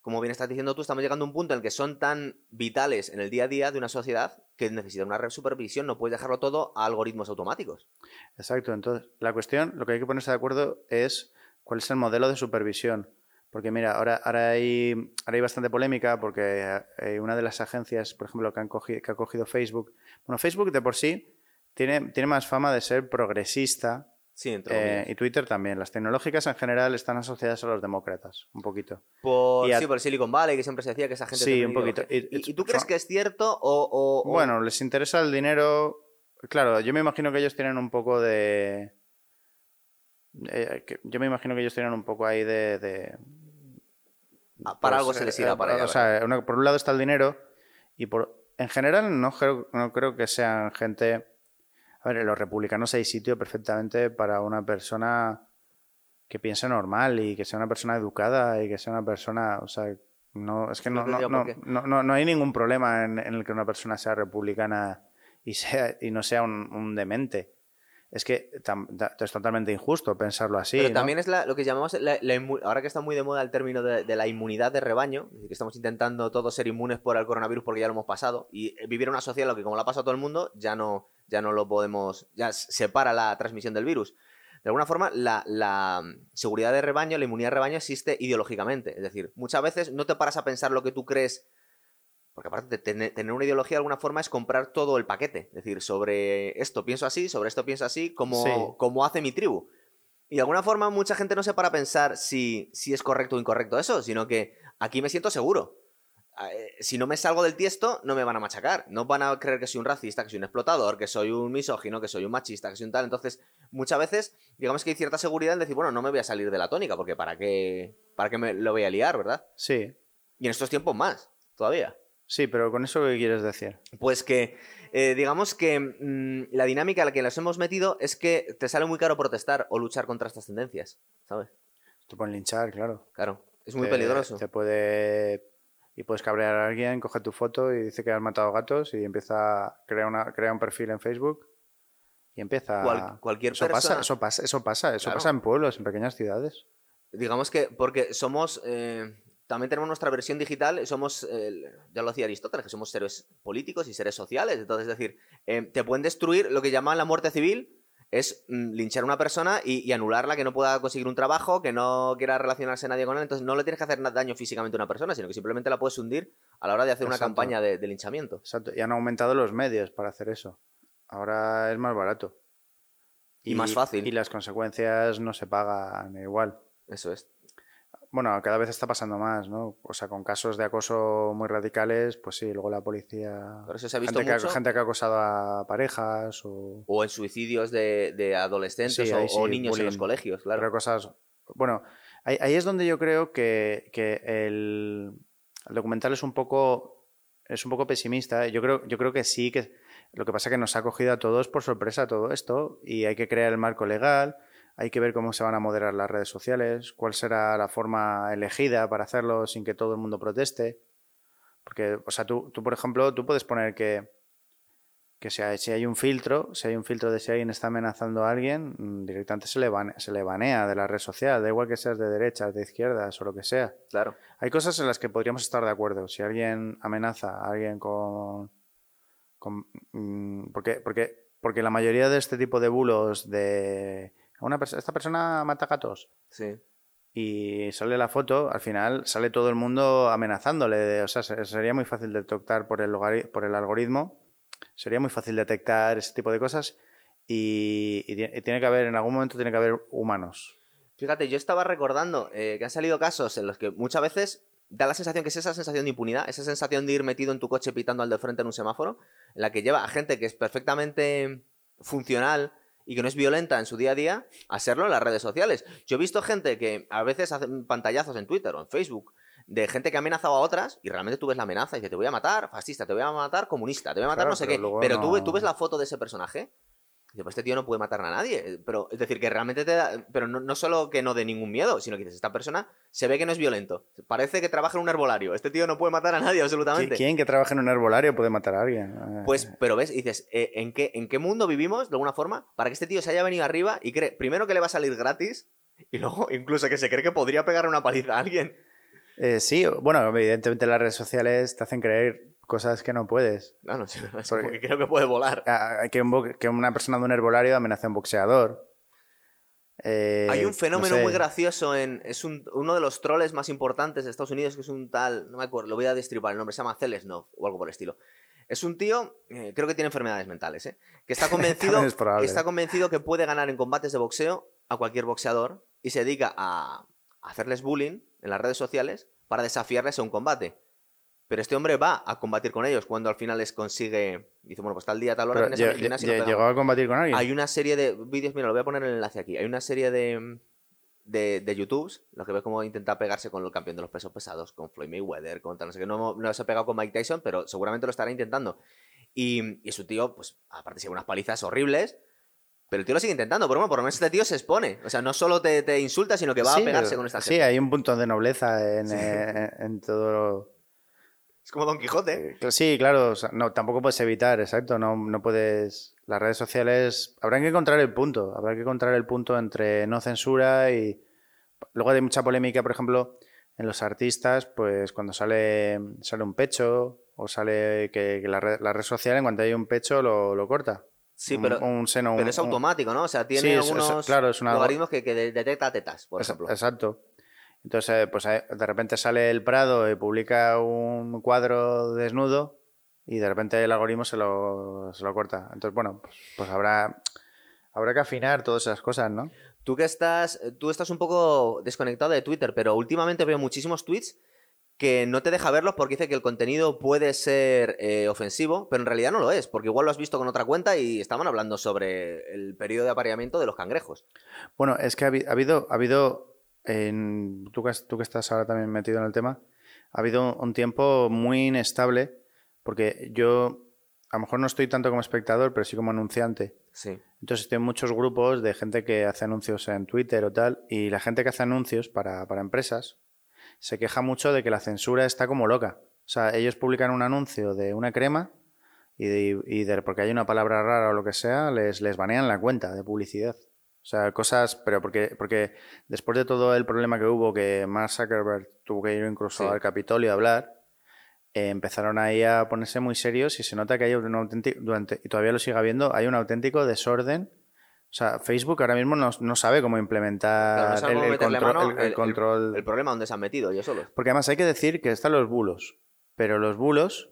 como bien estás diciendo tú, estamos llegando a un punto en el que son tan vitales en el día a día de una sociedad que necesitan una red supervisión, no puedes dejarlo todo a algoritmos automáticos. Exacto, entonces la cuestión, lo que hay que ponerse de acuerdo es cuál es el modelo de supervisión. Porque mira, ahora, ahora, hay, ahora hay bastante polémica porque eh, una de las agencias, por ejemplo, que, han cogido, que ha cogido Facebook, bueno, Facebook de por sí tiene, tiene más fama de ser progresista Sí, eh, y Twitter también. Las tecnológicas en general están asociadas a los demócratas, un poquito. Por, Sí, por Silicon Valley, que siempre se decía que esa gente... Sí, un poquito. ¿Y, tú crees que es cierto o, Bueno, les interesa el dinero... Claro, yo me imagino que ellos tienen un poco de... Eh, yo me imagino que ellos tienen un poco ahí de... Ah, para algo se les irá para allá. O sea, por un lado está el dinero y por... En general no no creo que sean gente a ver, en los republicanos hay sitio perfectamente para una persona que piense normal y que sea una persona educada y que sea una persona, o sea, no, es que no, no, no, no, hay ningún problema en, el que una persona sea republicana y, sea, y no sea un, demente. Es que es totalmente injusto pensarlo así. Pero también es lo que llamamos, ahora que está muy de moda el término de, la inmunidad de rebaño, que estamos intentando todos ser inmunes por el coronavirus porque ya lo hemos pasado, y vivir en una sociedad lo que como lo ha pasado todo el mundo, ya no, ya no lo podemos, ya separa la transmisión del virus. De de alguna forma la, la seguridad de rebaño, la inmunidad de rebaño existe ideológicamente. Es decir, muchas veces no te paras a pensar lo que tú crees porque aparte tener, tener una ideología de alguna forma es comprar todo el paquete. Es decir, sobre esto pienso así, sobre esto pienso así, como, Sí. como hace mi tribu. Y de alguna forma mucha gente no se para a pensar si, si es correcto o incorrecto eso, sino que aquí me siento seguro. Eh, Si no me salgo del tiesto, no me van a machacar. No van a creer que soy un racista, que soy un explotador, que soy un misógino, que soy un machista, que soy un tal. Entonces, muchas veces, digamos que hay cierta seguridad en decir, bueno, no me voy a salir de la tónica, porque ¿para qué, para qué me lo voy a liar, verdad? Sí, Y en estos tiempos más, todavía. Sí, pero con eso, ¿qué quieres decir? Pues que, eh, digamos que mm, la dinámica a la que nos hemos metido es que te sale muy caro protestar o luchar contra estas tendencias, ¿sabes? Te pueden linchar, claro. Claro, es muy Te- peligroso. Te puede. Y puedes cabrear a alguien, coge tu foto y dice que has matado gatos y empieza a crear, una, crea un perfil en Facebook y empieza. Cual- cualquier eso persona- pasa, eso pasa, eso pasa, eso Claro. pasa en pueblos, en pequeñas ciudades. Digamos que, porque somos, eh, también tenemos nuestra versión digital, somos, eh, ya lo decía Aristóteles, que somos seres políticos y seres sociales. Entonces, es decir, eh, te pueden destruir lo que llaman la muerte civil, es mm, linchar a una persona y, y anularla, que no pueda conseguir un trabajo, que no quiera relacionarse nadie con él. Entonces, no le tienes que hacer daño físicamente a una persona, sino que simplemente la puedes hundir a la hora de hacer una campaña de, de linchamiento. Exacto. Y han aumentado los medios para hacer eso. Ahora es más barato. Y más fácil. Y las consecuencias no se pagan igual. Eso es. Bueno, cada vez está pasando más, ¿no? O sea, con casos de acoso muy radicales, pues sí, luego la policía... Por eso se ha visto gente, que mucho. gente que ha acosado a parejas o... O en suicidios de, de adolescentes Sí, o, niños en los colegios, claro. Pero cosas... Bueno, ahí, ahí es donde yo creo que, que el, el documental es un poco es un poco pesimista. Yo creo, yo creo que sí, que lo que pasa es que nos ha cogido a todos por sorpresa todo esto y hay que crear el marco legal, hay que ver cómo se van a moderar las redes sociales, cuál será la forma elegida para hacerlo sin que todo el mundo proteste. Porque, o sea, tú, tú por ejemplo, tú puedes poner que, que si hay, si hay un filtro, si hay un filtro de si alguien está amenazando a alguien, mm, directamente se le, bane- se le banea de la red social, da igual que seas de derechas, de izquierdas o lo que sea. Claro. Hay cosas en las que podríamos estar de acuerdo. Si alguien amenaza a alguien con. con mm, porque, porque, porque la mayoría de este tipo de bulos de. Una, pers- esta persona mata gatos Sí. y sale la foto, al final sale todo el mundo amenazándole. O sea, se- sería muy fácil detectar por el, por el algoritmo. Sería muy fácil detectar ese tipo de cosas. Y, y tie- y tiene que haber, en algún momento, tiene que haber humanos. Fíjate, yo estaba recordando eh, que han salido casos en los que muchas veces da la sensación que es esa sensación de impunidad, esa sensación de ir metido en tu coche pitando al de frente en un semáforo, en la que lleva a gente que es perfectamente funcional y que no es violenta en su día a día a serlo en las redes sociales. Yo he visto gente que a veces hacen pantallazos en Twitter o en Facebook de gente que ha amenazado a otras y realmente tú ves la amenaza y dice te voy a matar, fascista, te voy a matar, comunista, te voy a matar Claro, no sé qué. Pero tú ves la foto de ese personaje y dices, pues este tío no puede matar a nadie. Pero es decir, que realmente te da. Pero no, no solo que no dé ningún miedo, sino que dices, esta persona se ve que no es violento. Parece que trabaja en un herbolario. Este tío no puede matar a nadie, ¿Qui- absolutamente. ¿Quién que trabaja en un herbolario puede matar a alguien? Eh, Pues, pero ves, y dices, eh, ¿en, qué, ¿en qué mundo vivimos, de alguna forma, para que este tío se haya venido arriba y cree, primero que le va a salir gratis, y luego incluso que se cree que podría pegar una paliza a alguien? Eh, sí, bueno, evidentemente las redes sociales te hacen creer cosas que no puedes. No, no Porque- porque creo que puede volar. Que, un bo- que una persona de un herbolario amenace a un boxeador. Eh, Hay un no fenómeno sé. muy gracioso en. Es un- uno de los troles más importantes de Estados Unidos, que es un tal. No me acuerdo, lo voy a destripar el nombre, se llama Celesnov o algo por el estilo. Es un tío, eh, creo que tiene enfermedades mentales, ¿eh? Que está convencido, es está convencido que puede ganar en combates de boxeo a cualquier boxeador y se dedica a hacerles bullying en las redes sociales para desafiarles a un combate. Pero este hombre va a combatir con ellos cuando al final les consigue. Dice, bueno, pues tal día, tal hora en nos pegamos". ¿Llegó a combatir con alguien? Hay una serie de vídeos, mira, lo voy a poner en el enlace aquí. Hay una serie de, de, de YouTubes, lo que ves cómo intenta pegarse con el campeón de los pesos pesados, con Floyd Mayweather, con tal, no sé qué. No, no se ha pegado con Mike Tyson, pero seguramente lo estará intentando. Y, y su tío, pues, aparte, se unas palizas horribles. Pero el tío lo sigue intentando, pero bueno, por lo menos este tío se expone. O sea, no solo te, te insulta, sino que va Sí, a pegarse pero- con esta Sí, gente. hay un punto de nobleza en, Sí. eh, en todo. lo- Es como Don Quijote. Eh, Sí, claro, o sea, no, tampoco puedes evitar, exacto, no, no puedes... Las redes sociales, habrá que encontrar el punto, habrá que encontrar el punto entre no censura y... Luego hay mucha polémica, por ejemplo, en los artistas, pues cuando sale, sale un pecho o sale que, que la, red, la red social, en cuanto hay un pecho, lo, lo corta. Sí, un- pero, un seno. pero un- es automático, ¿no? O sea, tiene Sí, es- algunos claro, es una- logaritmos que, que de- detecta tetas, por Es- ejemplo. Exacto. Entonces, eh, pues eh, de repente sale el Prado y publica un cuadro desnudo y de repente el algoritmo se lo, se lo corta. Entonces, bueno, pues, pues habrá, habrá que afinar todas esas cosas, ¿no? Tú que estás, tú estás un poco desconectado de Twitter, pero últimamente veo muchísimos tweets que no te deja verlos porque dice que el contenido puede ser eh, ofensivo, pero en realidad no lo es, porque igual lo has visto con otra cuenta y estaban hablando sobre el periodo de apareamiento de los cangrejos. Bueno, es que ha habido, ha habido en- tú, que, tú que estás ahora también metido en el tema, ha habido un tiempo muy inestable porque yo a lo mejor no estoy tanto como espectador, pero sí como anunciante. Sí. Entonces estoy en muchos grupos de gente que hace anuncios en Twitter o tal, y la gente que hace anuncios para, para empresas se queja mucho de que la censura está como loca. O sea, ellos publican un anuncio de una crema y, de- y de- porque hay una palabra rara o lo que sea, les, les banean la cuenta de publicidad. O sea, cosas, pero porque, porque después de todo el problema que hubo, que Mark Zuckerberg tuvo que ir incluso Sí. al Capitolio a hablar, eh, empezaron ahí a ponerse muy serios y se nota que hay un auténtico, durante, y todavía lo sigue habiendo, hay un auténtico desorden. O sea, Facebook ahora mismo no, no sabe cómo implementar Claro, no saben el, control. mano el- el control. El problema donde se han metido ellos solos. Porque además hay que decir que están los bulos, pero los bulos,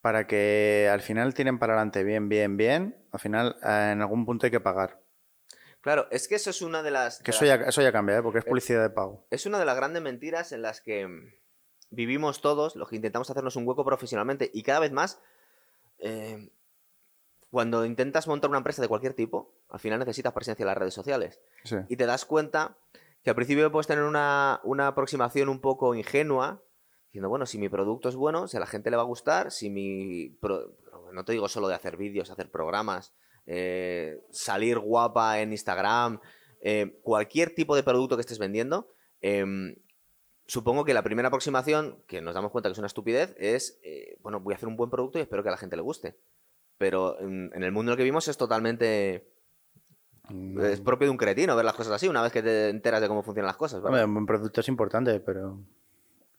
para que al final tiren para adelante bien, bien, bien, al final eh, en algún punto hay que pagar. Claro, es que eso es una de las... Que de eso las- ya, eso ya cambia, ¿eh? porque es publicidad de pago. es una de las grandes mentiras en las que mm, vivimos todos, los que intentamos hacernos un hueco profesionalmente y cada vez más, eh, cuando intentas montar una empresa de cualquier tipo, al final necesitas presencia en las redes sociales. Sí. Y te das cuenta que al principio puedes tener una, una aproximación un poco ingenua, diciendo, bueno, si mi producto es bueno, si a la gente le va a gustar, si mi... pro- no te digo solo de hacer vídeos, hacer programas, eh, salir guapa en Instagram, eh, cualquier tipo de producto que estés vendiendo, em, supongo que la primera aproximación, que nos damos cuenta que es una estupidez, es, eh, bueno, voy a hacer un buen producto y espero que a la gente le guste. Pero en, en el mundo en el que vivimos es totalmente... Mm, Es propio de un cretino ver las cosas así, una vez que te enteras de cómo funcionan las cosas, un buen producto es importante, pero,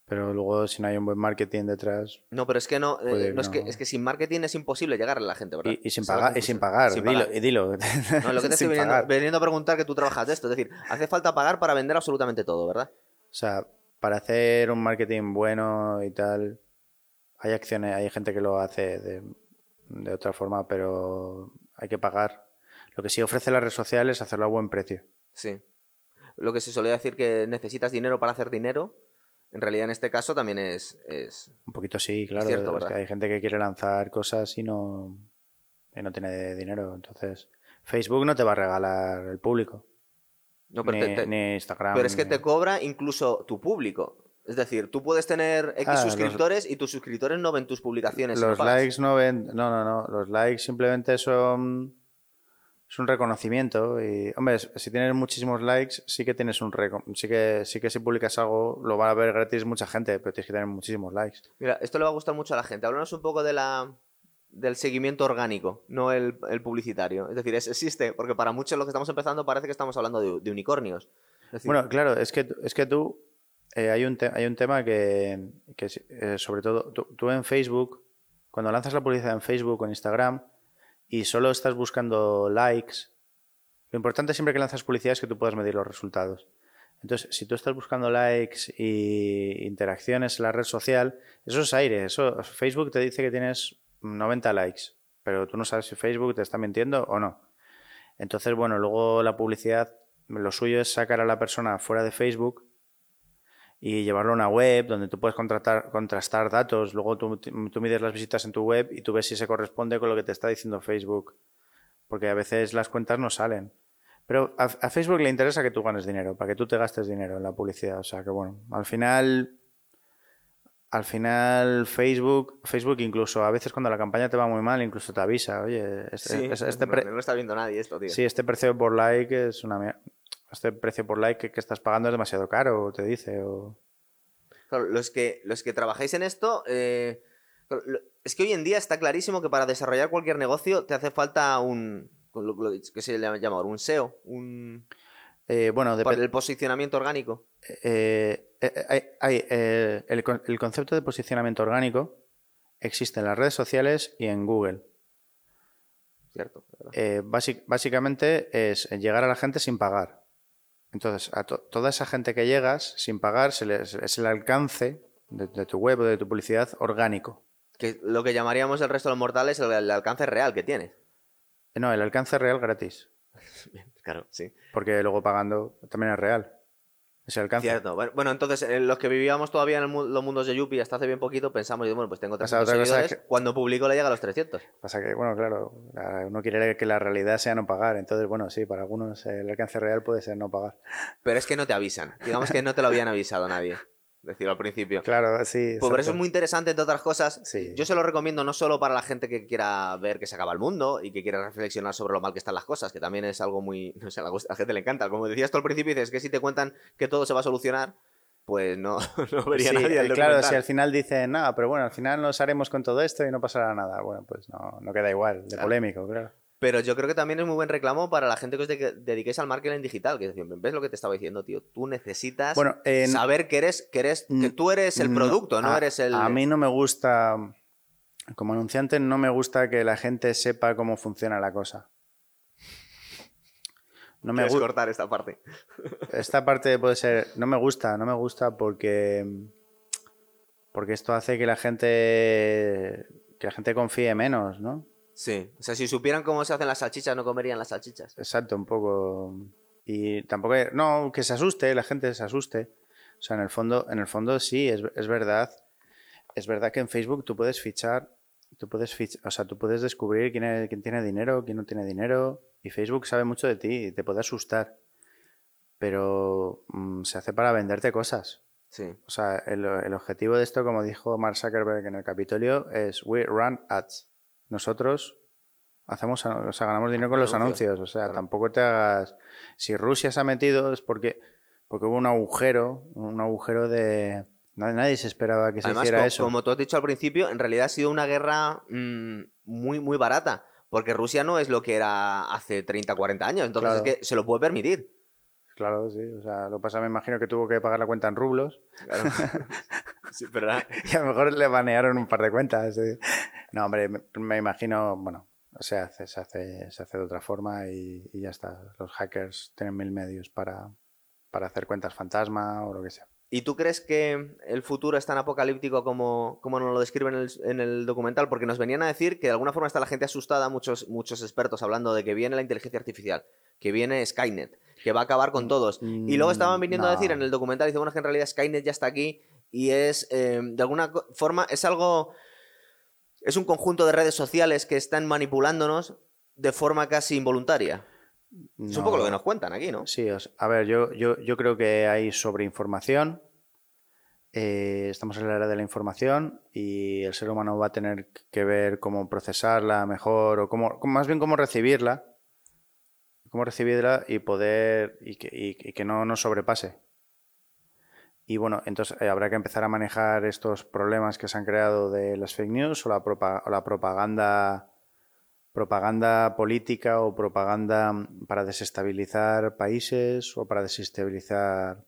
pero luego si no hay un buen marketing detrás No, pero es que no, eh, no es que es que sin marketing es imposible llegarle a la gente, ¿verdad? y, y sin pagar, y sin pagar, Sin dilo, pagar. y dilo. No, lo que te estoy veniendo a preguntar que tú trabajas de esto, es decir, hace falta pagar para vender absolutamente todo, ¿verdad? O sea, para hacer un marketing bueno y tal, hay acciones, hay gente que lo hace de, de otra forma, pero hay que pagar. Lo que sí ofrece la red social es hacerlo a buen precio. Sí. Lo que se solía decir que necesitas dinero para hacer dinero, en realidad en este caso también es, es... Un poquito sí, claro. cierto, es que hay gente que quiere lanzar cosas y no, y no tiene dinero. Entonces, Facebook no te va a regalar el público. No, pero, ni, te- te- ni Instagram. pero es que ni- te cobra incluso tu público. Es decir, tú puedes tener X Ah, los- suscriptores y tus suscriptores no ven tus publicaciones. no Los likes no ven. No, no, no. Los likes simplemente son. Es un reconocimiento. Y, hombre, si tienes muchísimos likes, sí que tienes un sí que sí que si publicas algo lo va a ver gratis mucha gente, pero tienes que tener muchísimos likes. Mira, esto le va a gustar mucho a la gente. Háblanos un poco de la, del seguimiento orgánico, no el, el publicitario. Es decir, es- existe, porque para muchos los que estamos empezando parece que estamos hablando de, de unicornios. Decir, Bueno, claro, es que es que tú eh, hay un hay un tema que, que eh, sobre todo tú, tú en Facebook cuando lanzas la publicidad en Facebook o en Instagram y solo estás buscando likes, lo importante siempre que lanzas publicidad es que tú puedas medir los resultados. Entonces, si tú estás buscando likes y interacciones en la red social, eso es aire. Eso, Facebook te dice que tienes 90 likes, pero tú no sabes si Facebook te está mintiendo o no. Entonces, bueno, luego la publicidad, lo suyo es sacar a la persona fuera de Facebook y llevarlo a una web donde tú puedes contratar, contrastar datos. Luego tú, tú mides las visitas en tu web y tú ves si se corresponde con lo que te está diciendo Facebook. Porque a veces las cuentas no salen. Pero a, a Facebook le interesa que tú ganes dinero, para que tú te gastes dinero en la publicidad. O sea que bueno, al final al final Facebook, Facebook incluso a veces cuando la campaña te va muy mal, incluso te avisa, oye, este, sí, es- este no, pre- no lo está viendo nadie esto, tío. sí, este precio por like es una mier- este precio por like que, que estás pagando es demasiado caro, te dice, o Claro, los que, los que trabajáis en esto, eh, es que hoy en día está clarísimo que para desarrollar cualquier negocio te hace falta un, que se le llama ahora, un SEO, un, Eh, bueno, depende. el posicionamiento orgánico. eh, eh, el, el concepto de posicionamiento orgánico existe en las redes sociales y en Google. cierto. básicamente es llegar a la gente sin pagar. Entonces, a to- toda esa gente que llegas sin pagar se le- es el alcance de, de tu web o de tu publicidad orgánico. Que lo que llamaríamos el resto de los mortales el, el alcance real que tienes. No, el alcance real gratis. Claro, sí. Porque luego pagando también es real. Ese alcance. Cierto. Bueno, entonces, eh, los que vivíamos todavía en el mu- los mundos de Yuppie hasta hace bien poquito, pensamos, y bueno, pues tengo O sea, 300 otra cosa es seguidores. que- Cuando publico le llega a los 300. Pasa que, bueno, claro, la- uno quiere que la realidad sea no pagar. Entonces, bueno, sí, para algunos el alcance real puede ser no pagar. Pero es que no te avisan. Digamos que no te lo habían avisado nadie. Decirlo al principio. Claro, sí. Pues por eso es muy interesante, entre otras cosas. Sí. Yo se lo recomiendo no solo para la gente que quiera ver que se acaba el mundo y que quiera reflexionar sobre lo mal que están las cosas, que también es algo muy. No sé, a la, gente le encanta. Como decías tú al principio, dices que si te cuentan que todo se va a solucionar, pues no, no vería Sí, nadie el eh, claro, si al final dicen, nada, pero bueno, al final nos haremos con todo esto y no pasará nada. Bueno, pues no, no queda igual, de Claro. polémico, claro. Pero yo creo que también es muy buen reclamo para la gente que os de- dediquéis al marketing digital. Que es decir, ¿ves lo que te estaba diciendo, tío? Tú necesitas Bueno, saber que eres, que eres, que tú eres el No, producto, no a- eres el. A mí no me gusta, como anunciante, no me gusta que la gente sepa cómo funciona la cosa. No me gusta. cortar esta parte. Esta parte puede ser. No me gusta, no me gusta porque. Porque esto hace que la gente. Que la gente confíe menos, ¿no? Sí. O sea, si supieran cómo se hacen las salchichas, no comerían las salchichas. Exacto, un poco. Y tampoco. No, que se asuste, la gente se asuste. O sea, en el fondo, en el fondo sí, es, es verdad. Es verdad que en Facebook tú puedes fichar. Tú puedes fichar, o sea, tú puedes descubrir quién, es- quién tiene dinero, quién no tiene dinero. Y Facebook sabe mucho de ti y te puede asustar. Pero mm, se hace para venderte cosas. Sí. O sea, el, el objetivo de esto, como dijo Mark Zuckerberg en el Capitolio, es we run ads. Nosotros hacemos, o sea, ganamos dinero con los Anuncios, anuncios. O sea, claro. tampoco te hagas. Si Rusia se ha metido es porque, porque hubo un agujero, un agujero de. Nadie, se esperaba que se Además, hiciera eso. como tú has dicho al principio, en realidad ha sido una guerra mm, muy, muy barata. Porque Rusia no es lo que era hace 30, 40 años. Entonces Claro. es que se lo puede permitir. Claro, sí. O sea, lo pasa, me imagino que tuvo que pagar la cuenta en rublos. Claro. sí, pero Y a lo mejor le banearon un par de cuentas. No, hombre, me, me imagino, bueno, se hace, se hace, se hace de otra forma y, y ya está. Los hackers tienen mil medios para, para hacer cuentas fantasma o lo que sea. ¿Y tú crees que el futuro es tan apocalíptico como, como nos lo describen en el, en el documental? Porque nos venían a decir que de alguna forma está la gente asustada, muchos, muchos expertos hablando de que viene la inteligencia artificial, que viene Skynet, que va a acabar con todos. Y luego estaban viniendo a Mm, no. decir en el documental, dice, bueno, es que en realidad Skynet ya está aquí y es, eh, de alguna forma, es algo, es un conjunto de redes sociales que están manipulándonos de forma casi involuntaria. Es un No. poco lo que nos cuentan aquí, ¿no? Sí, o sea, a ver, yo, yo, yo creo que hay sobreinformación. eh, estamos en la era de la información y el ser humano va a tener que ver cómo procesarla mejor o cómo- más bien cómo recibirla. Cómo recibirla y poder. y que, no nos sobrepase. Y bueno, entonces eh, habrá que empezar a manejar estos problemas que se han creado de las fake news o la, o la propaganda propaganda política o propaganda para desestabilizar países o para desestabilizar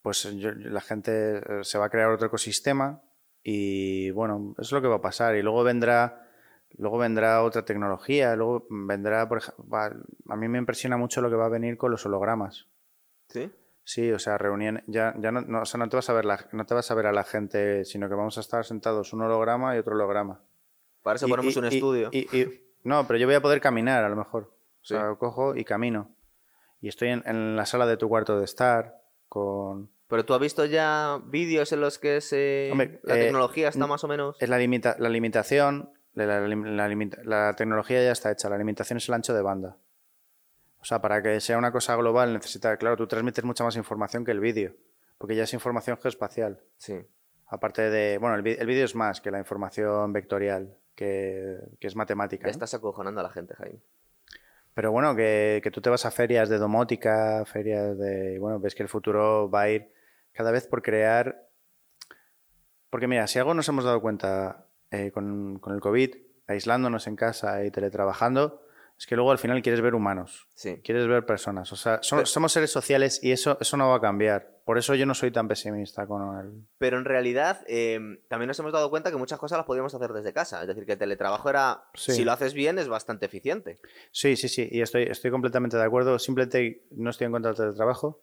pues yo- la gente eh, se va a crear otro ecosistema y bueno es lo que va a pasar y luego vendrá luego vendrá otra tecnología luego vendrá por ejemplo a mí me impresiona mucho lo que va a venir con los hologramas Sí. Sí, o sea, reunión, ya, ya no, no, o sea, no te vas a ver la, no te vas a ver a la gente, sino que vamos a estar sentados un holograma y otro holograma. Para eso Y- ponemos y- un y- estudio. no, pero yo voy a poder caminar a lo mejor. O sea, Sí. cojo y camino. Y estoy en, en la sala de tu cuarto de estar con... Pero tú has visto ya vídeos en los que se... Hombre, la eh, tecnología está más o menos... Es la, limita, la limitación, la, tecnología ya está hecha, la limitación es el ancho de banda. O sea, para que sea una cosa global necesita, claro, tú transmites mucha más información que el vídeo, porque ya es información geoespacial. Sí. Aparte de, bueno, el, el vídeo es más que la información vectorial, que, que es matemática. Estás acojonando a la gente, Jaime. Pero bueno, que, que tú te vas a ferias de domótica, ferias de... Bueno, ves que el futuro va a ir cada vez por crear... Porque mira, si algo nos hemos dado cuenta eh, con, con el COVID, aislándonos en casa y teletrabajando, es que luego al final quieres ver humanos, Sí. quieres ver personas. O sea, so- Pero- somos seres sociales y eso, eso no va a cambiar. por eso yo no soy tan pesimista con el... Pero en realidad em, también nos hemos dado cuenta que muchas cosas las podríamos hacer desde casa. Es decir, que el teletrabajo era, Sí. si lo haces bien, es bastante eficiente. Sí, sí, sí, y estoy, estoy completamente de acuerdo. Simplemente no estoy en contra del teletrabajo.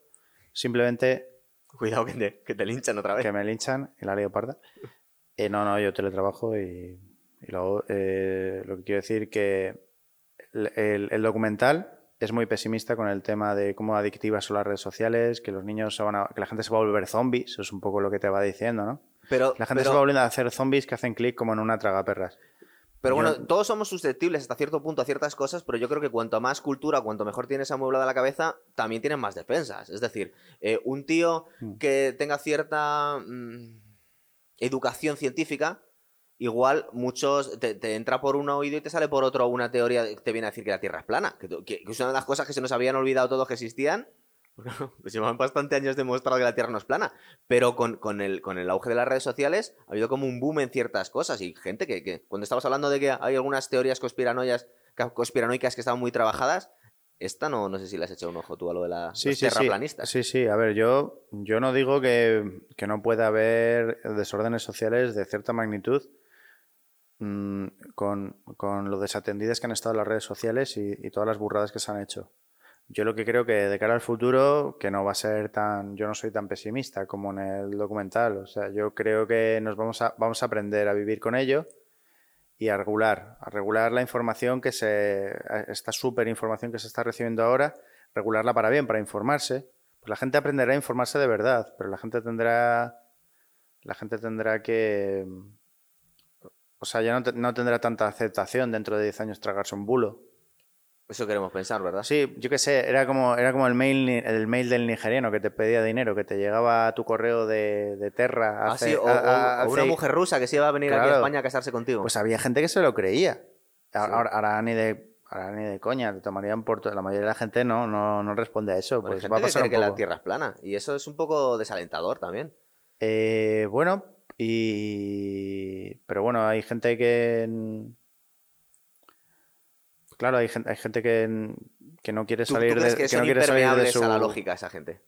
Simplemente Cuidado que te, que te linchan otra vez. que me linchan y la leo parda. Eh, no, no, yo teletrabajo y, y luego eh, lo que quiero decir que el, el- el documental es muy pesimista con el tema de cómo adictivas son las redes sociales, que los niños se van a, que la gente se va a volver zombies, eso es un poco lo que te va diciendo, ¿no? Pero, La gente pero- se va volviendo a hacer zombies que hacen clic como en una tragaperras. Pero Yo- bueno, todos somos susceptibles hasta cierto punto a ciertas cosas, pero yo creo que cuanto más cultura, cuanto mejor tienes amueblada la cabeza, también tienes más defensas. Es decir, eh, un tío Mm. que tenga cierta mm, educación científica, igual muchos te, entra por un oído y te sale por otro una teoría que te viene a decir que la Tierra es plana, que, que- que es una de las cosas que se nos habían olvidado todos que existían. Pues llevan bastante años demostrado que la Tierra no es plana. Pero con, con el, con el auge de las redes sociales ha habido como un boom en ciertas cosas. Y gente que, que cuando estabas hablando de que hay algunas teorías conspiranoicas que estaban muy trabajadas, esta no, no sé si le has echado un ojo tú a lo de la, Sí, los sí, sí. terraplanistas. Sí, sí. A ver, yo, yo no digo que, que no pueda haber desórdenes sociales de cierta magnitud mm, con, con lo desatendidas que han estado las redes sociales y, y todas las burradas que se han hecho. Yo lo que creo que de cara al futuro, que no va a ser tan, yo no soy tan pesimista como en el documental. O sea, yo creo que nos vamos a, vamos a aprender a vivir con ello y a regular, a regular la información que se, esta super información que se está recibiendo ahora, regularla para bien, para informarse. Pues la gente aprenderá a informarse de verdad, pero la gente tendrá, la gente tendrá que, o sea, ya no, no tendrá tanta aceptación dentro de 10 años tragarse un bulo. Eso queremos pensar, ¿verdad? Sí, yo qué sé, era como, era como el mail, el mail del nigeriano que te pedía dinero, que te llegaba a tu correo de, de Terra. Ah, hace- sí, o, a- o- a- o una hace- mujer rusa que se iba a venir aquí a. España a casarse contigo. Pues había gente que se lo creía. Ahora, Sí. ahora- ahora ni de ahora ni de coña, te tomarían por la mayoría de la gente no, no, no responde a eso. Bueno, Pues gente va a que cree la. Tierra es plana. Y eso es un poco desalentador también. Eh, bueno, y pero bueno, hay gente que claro, hay gente, hay gente que, que no quiere ¿Tú, salir tú crees de que, que no quiere salir de su a la lógica esa gente?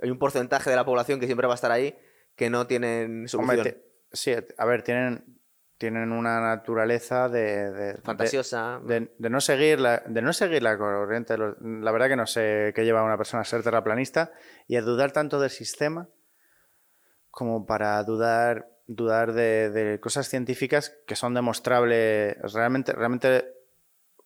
Hay un porcentaje de la población que siempre va a estar ahí que no tienen Hombre, solución te- sí, a ver, tienen tienen una naturaleza de, fantasiosa. de, de no seguir la, de no seguir la corriente. los- La verdad que no sé qué lleva a una persona a ser terraplanista y a dudar tanto del sistema como para dudar dudar de, de cosas científicas que son demostrables. Realmente, realmente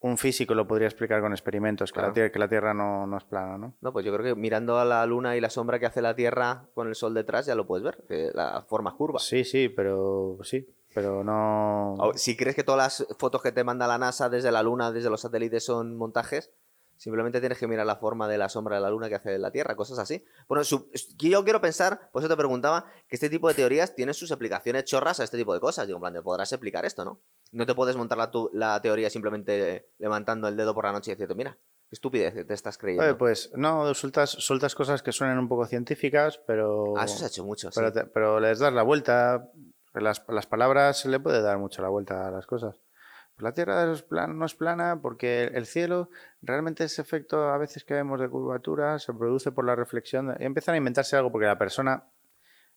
un físico lo podría explicar con experimentos, que, Claro. la, tierra, que la Tierra no, no es plana, ¿no? No, pues yo creo que mirando a la luna y la sombra que hace la Tierra con el sol detrás ya lo puedes ver, que la forma curva. Sí, sí, pero sí, pero no... Si crees que todas las fotos que te manda la NASA desde la luna, desde los satélites son montajes, simplemente tienes que mirar la forma de la sombra de la luna que hace la Tierra, cosas así. Bueno, su- yo quiero pensar, por eso te preguntaba, que este tipo de teorías tienen sus aplicaciones chorras a este tipo de cosas. Digo, en plan, de, podrás explicar esto, ¿no? No te puedes montar la, tu- la teoría simplemente levantando el dedo por la noche y diciendo, mira, qué estupidez te estás creyendo. Oye, pues no, sueltas, sueltas cosas que suenan un poco científicas, pero... Ah, eso se ha hecho mucho, sí. Pero, te- pero les das la vuelta. Las, las palabras se le puede dar mucho la vuelta a las cosas. La Tierra es plan- no es plana porque el cielo, realmente ese efecto a veces que vemos de curvatura se produce por la reflexión. y empiezan a inventarse algo porque la persona,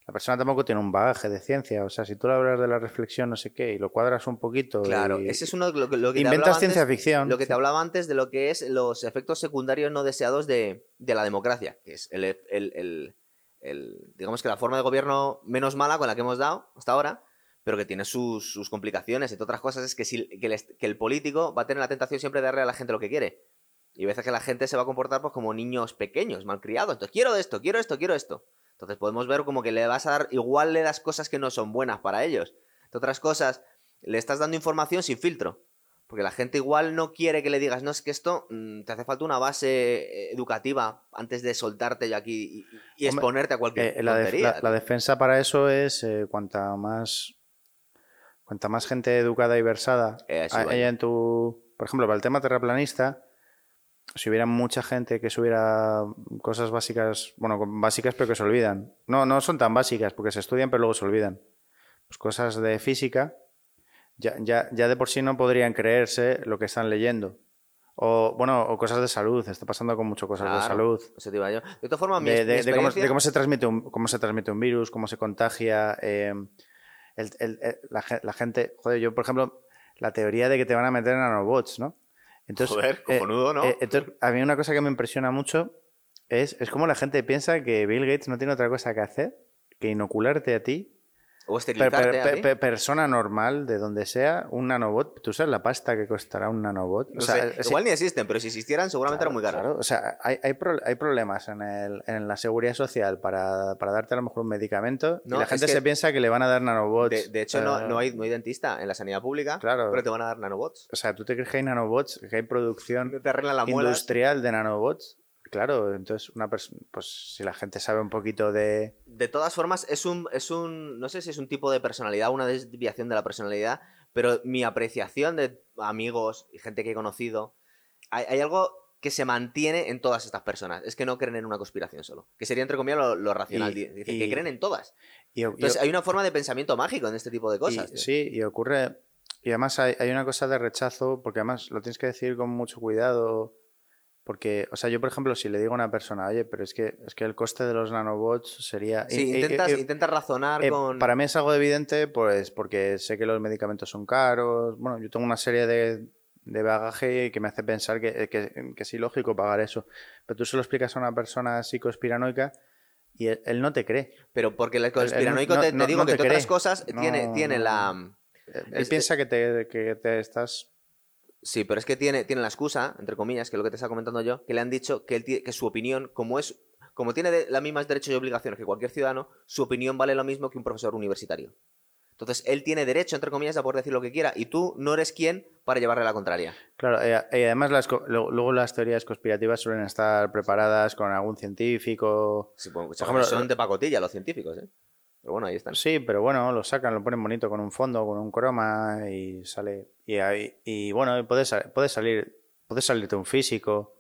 la persona tampoco tiene un bagaje de ciencia. O sea, si tú le hablas de la reflexión, no sé qué, y lo cuadras un poquito. Claro, y- ese es uno lo que, lo que te Inventas hablaba ciencia antes- ficción. Lo que te hablaba antes de lo que es los efectos secundarios no deseados de, de la democracia, que es el, el- el- el- digamos que la forma de gobierno menos mala con la que hemos dado hasta ahora, pero que tiene sus, sus complicaciones. Entre otras cosas es que, si, que, el, que el político va a tener la tentación siempre de darle a la gente lo que quiere. Y a veces que la gente se va a comportar pues, como niños pequeños, malcriados. Entonces, quiero esto, quiero esto, quiero esto. Entonces podemos ver como que le vas a dar, igual le das cosas que no son buenas para ellos. Entre otras cosas, le estás dando información sin filtro. Porque la gente igual no quiere que le digas, no, es que esto mm, te hace falta una base eh, educativa antes de soltarte yo aquí y, y- Hombre, exponerte a cualquier Eh, la, def- la- la defensa para eso es eh, cuanta más cuanta más gente educada y versada Eh, haya en tu por ejemplo para el tema terraplanista si hubiera mucha gente que subiera cosas básicas bueno básicas pero que se olvidan no no son tan básicas porque se estudian pero luego se olvidan pues cosas de física ya, ya, ya de por sí no podrían creerse lo que están leyendo O, bueno, o cosas de salud. Está pasando con mucho cosas de salud. eso te iba yo. De todas formas, mi, de, mi de- de cómo, experiencia- de cómo se transmite un, cómo se transmite un virus, cómo se contagia. eh, el- el- el- la, ge- la gente, joder, yo por ejemplo, la teoría de que te van a meter nanobots, ¿no? Entonces, Joder, eh, cojonudo, ¿no? eh, entonces, a mí una cosa que me impresiona mucho es, es cómo la gente piensa que Bill Gates no tiene otra cosa que hacer que inocularte a ti o esterilizarte per- per- per- persona normal, de donde sea, un nanobot. ¿Tú sabes la pasta que costará un nanobot? No sé, es- igual ni existen, pero si existieran seguramente claro, eran muy caros. claro. O sea, hay, hay, pro- hay problemas en, el- en la seguridad social para, para darte a lo mejor un medicamento No, y la gente se piensa que le van a dar nanobots. De, de hecho, no, eh, no, hay, no hay dentista en la sanidad pública, Claro. pero te van a dar nanobots. O sea, ¿tú te crees que hay nanobots? ¿Que hay producción Te la industrial de nanobots? Claro, entonces una persona, pues si la gente sabe un poquito de... De todas formas, es un, es un. No sé si es un tipo de personalidad, una desviación de la personalidad, pero mi apreciación de amigos y gente que he conocido. Hay, hay algo que se mantiene en todas estas personas. Es que no creen en una conspiración solo. Que sería, entre comillas, lo, lo racional. Y- Dice y- que creen en todas. y- Entonces, hay una forma de pensamiento mágico en este tipo de cosas. Sí, y ocurre. Y además hay, hay una cosa de rechazo, porque además lo tienes que decir con mucho cuidado. Porque, o sea, yo, por ejemplo, si le digo a una persona, oye, pero es que, es que el coste de los nanobots sería. Sí, y- intentas, razonar eh, con. Para mí es algo evidente, pues porque sé que los medicamentos son caros. Bueno, yo tengo una serie de, de bagaje que me hace pensar que, que, que es ilógico pagar eso. Pero tú se lo explicas a una persona psicoespiranoica y él, él no te cree. Pero porque el él conspiranoico no- te, no- te digo no que te otras cosas tiene, tiene la. Él Es- piensa que te, que te estás Sí, pero es que tiene, tiene la excusa, entre comillas, que es lo que te está comentando yo, que le han dicho que, él tie- que su opinión, como es como tiene de- las mismas derechos y obligaciones que cualquier ciudadano, su opinión vale lo mismo que un profesor universitario. Entonces, él tiene derecho, entre comillas, a poder decir lo que quiera, y tú no eres quien para llevarle la contraria. Claro, eh, y además las, lo- luego las teorías conspirativas suelen estar preparadas con algún científico. Sí, pues, Por ejemplo, son de pacotilla los científicos, ¿eh? Pero bueno, ahí están. Sí, pero bueno, lo sacan, lo ponen bonito con un fondo, con un croma y sale. Y, ahí- y bueno, puede, sa- puede salir, puede salirte un físico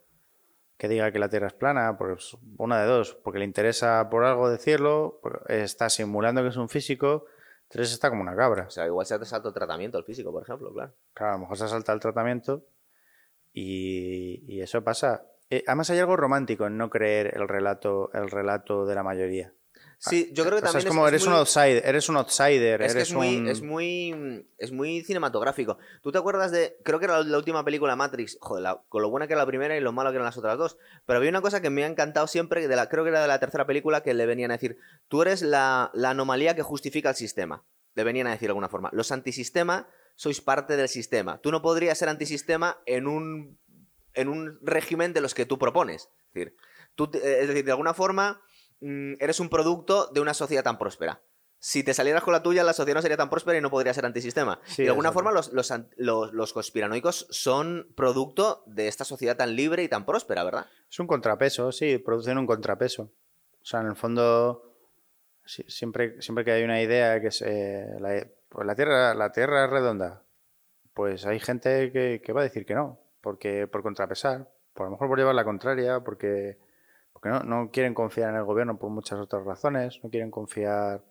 que diga que la Tierra es plana, pues una de dos, porque le interesa por algo decirlo, está simulando que es un físico, tres está como una cabra. O sea, igual se te salta el tratamiento el físico, por ejemplo, claro. Claro, a lo mejor se salta el tratamiento y, y eso pasa. Eh, además hay algo romántico en no creer el relato, el relato de la mayoría. Sí, yo creo que O sea, también es como eres muy- un outsider, eres un outsider, Es que eres es muy, un... es muy es muy cinematográfico. ¿Tú te acuerdas de creo que era la última película Matrix, joder, la- con lo buena que era la primera y lo malo que eran las otras dos, pero había una cosa que me ha encantado siempre de la creo que era de la tercera película que le venían a decir, "Tú eres la, la anomalía que justifica el sistema." Le venían a decir de alguna forma. Los antisistema sois parte del sistema. Tú no podrías ser antisistema en un en un régimen de los que tú propones. Es decir, tú, eh, es decir, de alguna forma eres un producto de una sociedad tan próspera. Si te salieras con la tuya, la sociedad no sería tan próspera y no podría ser antisistema. Sí, de alguna forma, los, los, los- los conspiranoicos son producto de esta sociedad tan libre y tan próspera, ¿verdad? Es un contrapeso, sí, producen un contrapeso. O sea, en el fondo, sí, siempre, siempre que hay una idea que es, eh, la, pues la Tierra, la Tierra es redonda, pues hay gente que, que va a decir que no, porque por contrapesar, por a lo mejor por llevar la contraria, porque, porque no, no quieren confiar en el gobierno por muchas otras razones, no quieren confiar.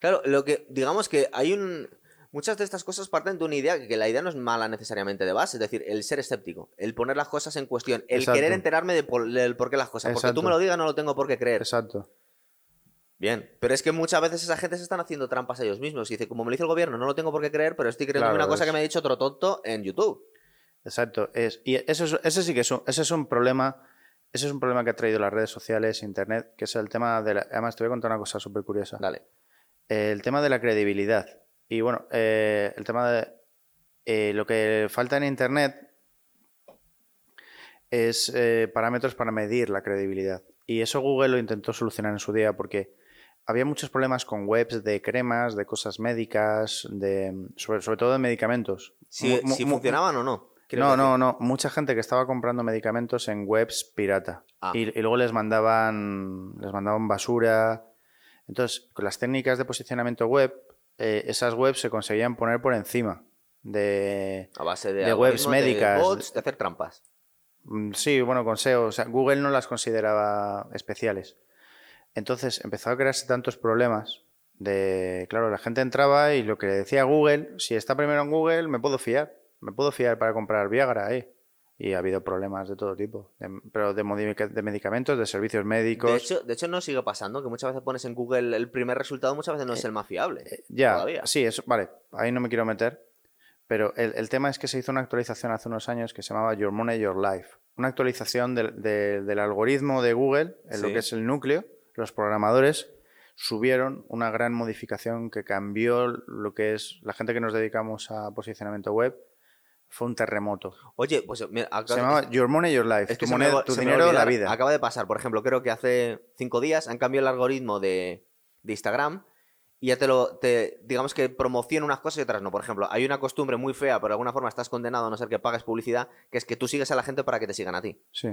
Claro, lo que, digamos que hay un. Muchas de estas cosas parten de una idea que la idea no es mala necesariamente de base, es decir, el ser escéptico, el poner las cosas en cuestión, el Exacto. querer enterarme de por, del por qué las cosas. Porque tú me lo digas, no lo tengo por qué creer. Exacto. Bien, pero es que muchas veces esa gente se están haciendo trampas a ellos mismos. Y dice, como me lo dice el gobierno, no lo tengo por qué creer, pero estoy creyendo Claro, una cosa que me ha dicho otro tonto en YouTube. Exacto. Es, y eso es- ese sí que es un, ese es un problema. Ese es un problema que ha traído las redes sociales, internet, que es el tema de la. Además, te voy a contar una cosa súper curiosa. Dale. El tema de la credibilidad. Y bueno, eh, el tema de eh, lo que falta en Internet es eh, parámetros para medir la credibilidad. Y eso Google lo intentó solucionar en su día porque había muchos problemas con webs de cremas, de cosas médicas, de sobre, sobre todo de medicamentos. Si, funcionaban o no. No, decir. no, no. Mucha gente que estaba comprando medicamentos en webs pirata. Ah. Y, y luego les mandaban, les mandaban basura. Entonces, con las técnicas de posicionamiento web, eh, esas webs se conseguían poner por encima de... A base de, de webs médicas. De bots, de hacer trampas. Mm, Sí, bueno, con SEO. O sea, Google no las consideraba especiales. Entonces empezó a crearse tantos problemas de, claro, la gente entraba y lo que decía Google, si está primero en Google, me puedo fiar. Me puedo fiar para comprar Viagra ahí. y ha habido problemas de todo tipo, de- pero de, de medicamentos, de servicios médicos. De hecho, de hecho, no sigue pasando, que muchas veces pones en Google el primer resultado, muchas veces no es el más fiable. Eh, ya, todavía. sí, eso, vale, ahí no me quiero meter, pero el, el tema es que se hizo una actualización hace unos años que se llamaba Your Money, Your Life. Una actualización del, de- del algoritmo de Google, en lo que es el núcleo. Los programadores subieron una gran modificación que cambió lo que es la gente que nos dedicamos a posicionamiento web. Fue un terremoto. Oye, pues mira, acá- Se llamaba Your Money, Your Life. es que tu me moneda- tu me a dinero, la vida. Acaba de pasar, por ejemplo, creo que hace cinco días han cambiado el algoritmo de, de Instagram y ya te lo, te, digamos que promociona unas cosas y otras no. Por ejemplo, hay una costumbre muy fea, pero de alguna forma estás condenado a no ser que pagues publicidad, que es que tú sigues a la gente para que te sigan a ti. Sí.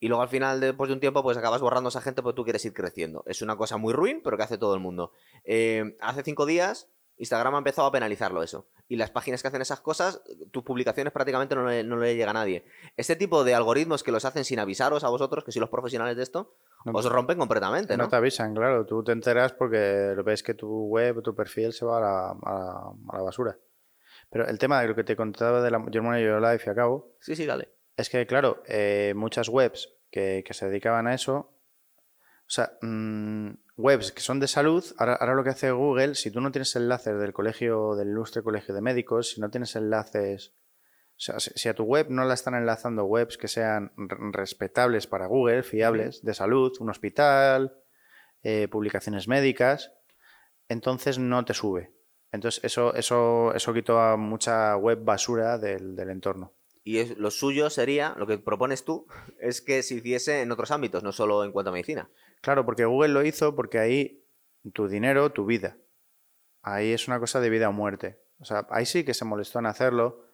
Y luego al final, después de un tiempo, pues acabas borrando a esa gente porque tú quieres ir creciendo. Es una cosa muy ruin, pero que hace todo el mundo. Eh, hace cinco días, Instagram ha empezado a penalizarlo eso. Y las páginas que hacen esas cosas, tus publicaciones prácticamente no le, no le llega a nadie. Este tipo de algoritmos que los hacen sin avisaros a vosotros, que sois los profesionales de esto, No, os rompen completamente, No ¿no? te avisan, claro. Tú te enteras porque ves que tu web, tu perfil se va a la, a la- a la basura. Pero el tema de lo que te contaba de la Your Money, Your Life y acabo, Sí, sí, dale. es que, claro, eh, muchas webs que, que se dedicaban a eso, o sea, mm, webs que son de salud, ahora, ahora lo que hace Google, si tú no tienes enlaces del colegio, del ilustre colegio de médicos, si no tienes enlaces, o sea, si, si a tu web no la están enlazando webs que sean respetables para Google, fiables, de salud, un hospital, eh, publicaciones médicas, entonces no te sube. Entonces eso, eso, eso quitó a mucha web basura del, del entorno. Y es, lo suyo sería, lo que propones tú, es que se hiciese en otros ámbitos, no solo en cuanto a medicina. Claro, porque Google lo hizo porque ahí tu dinero, tu vida. Ahí es una cosa de vida o muerte. O sea, ahí sí que se molestó en hacerlo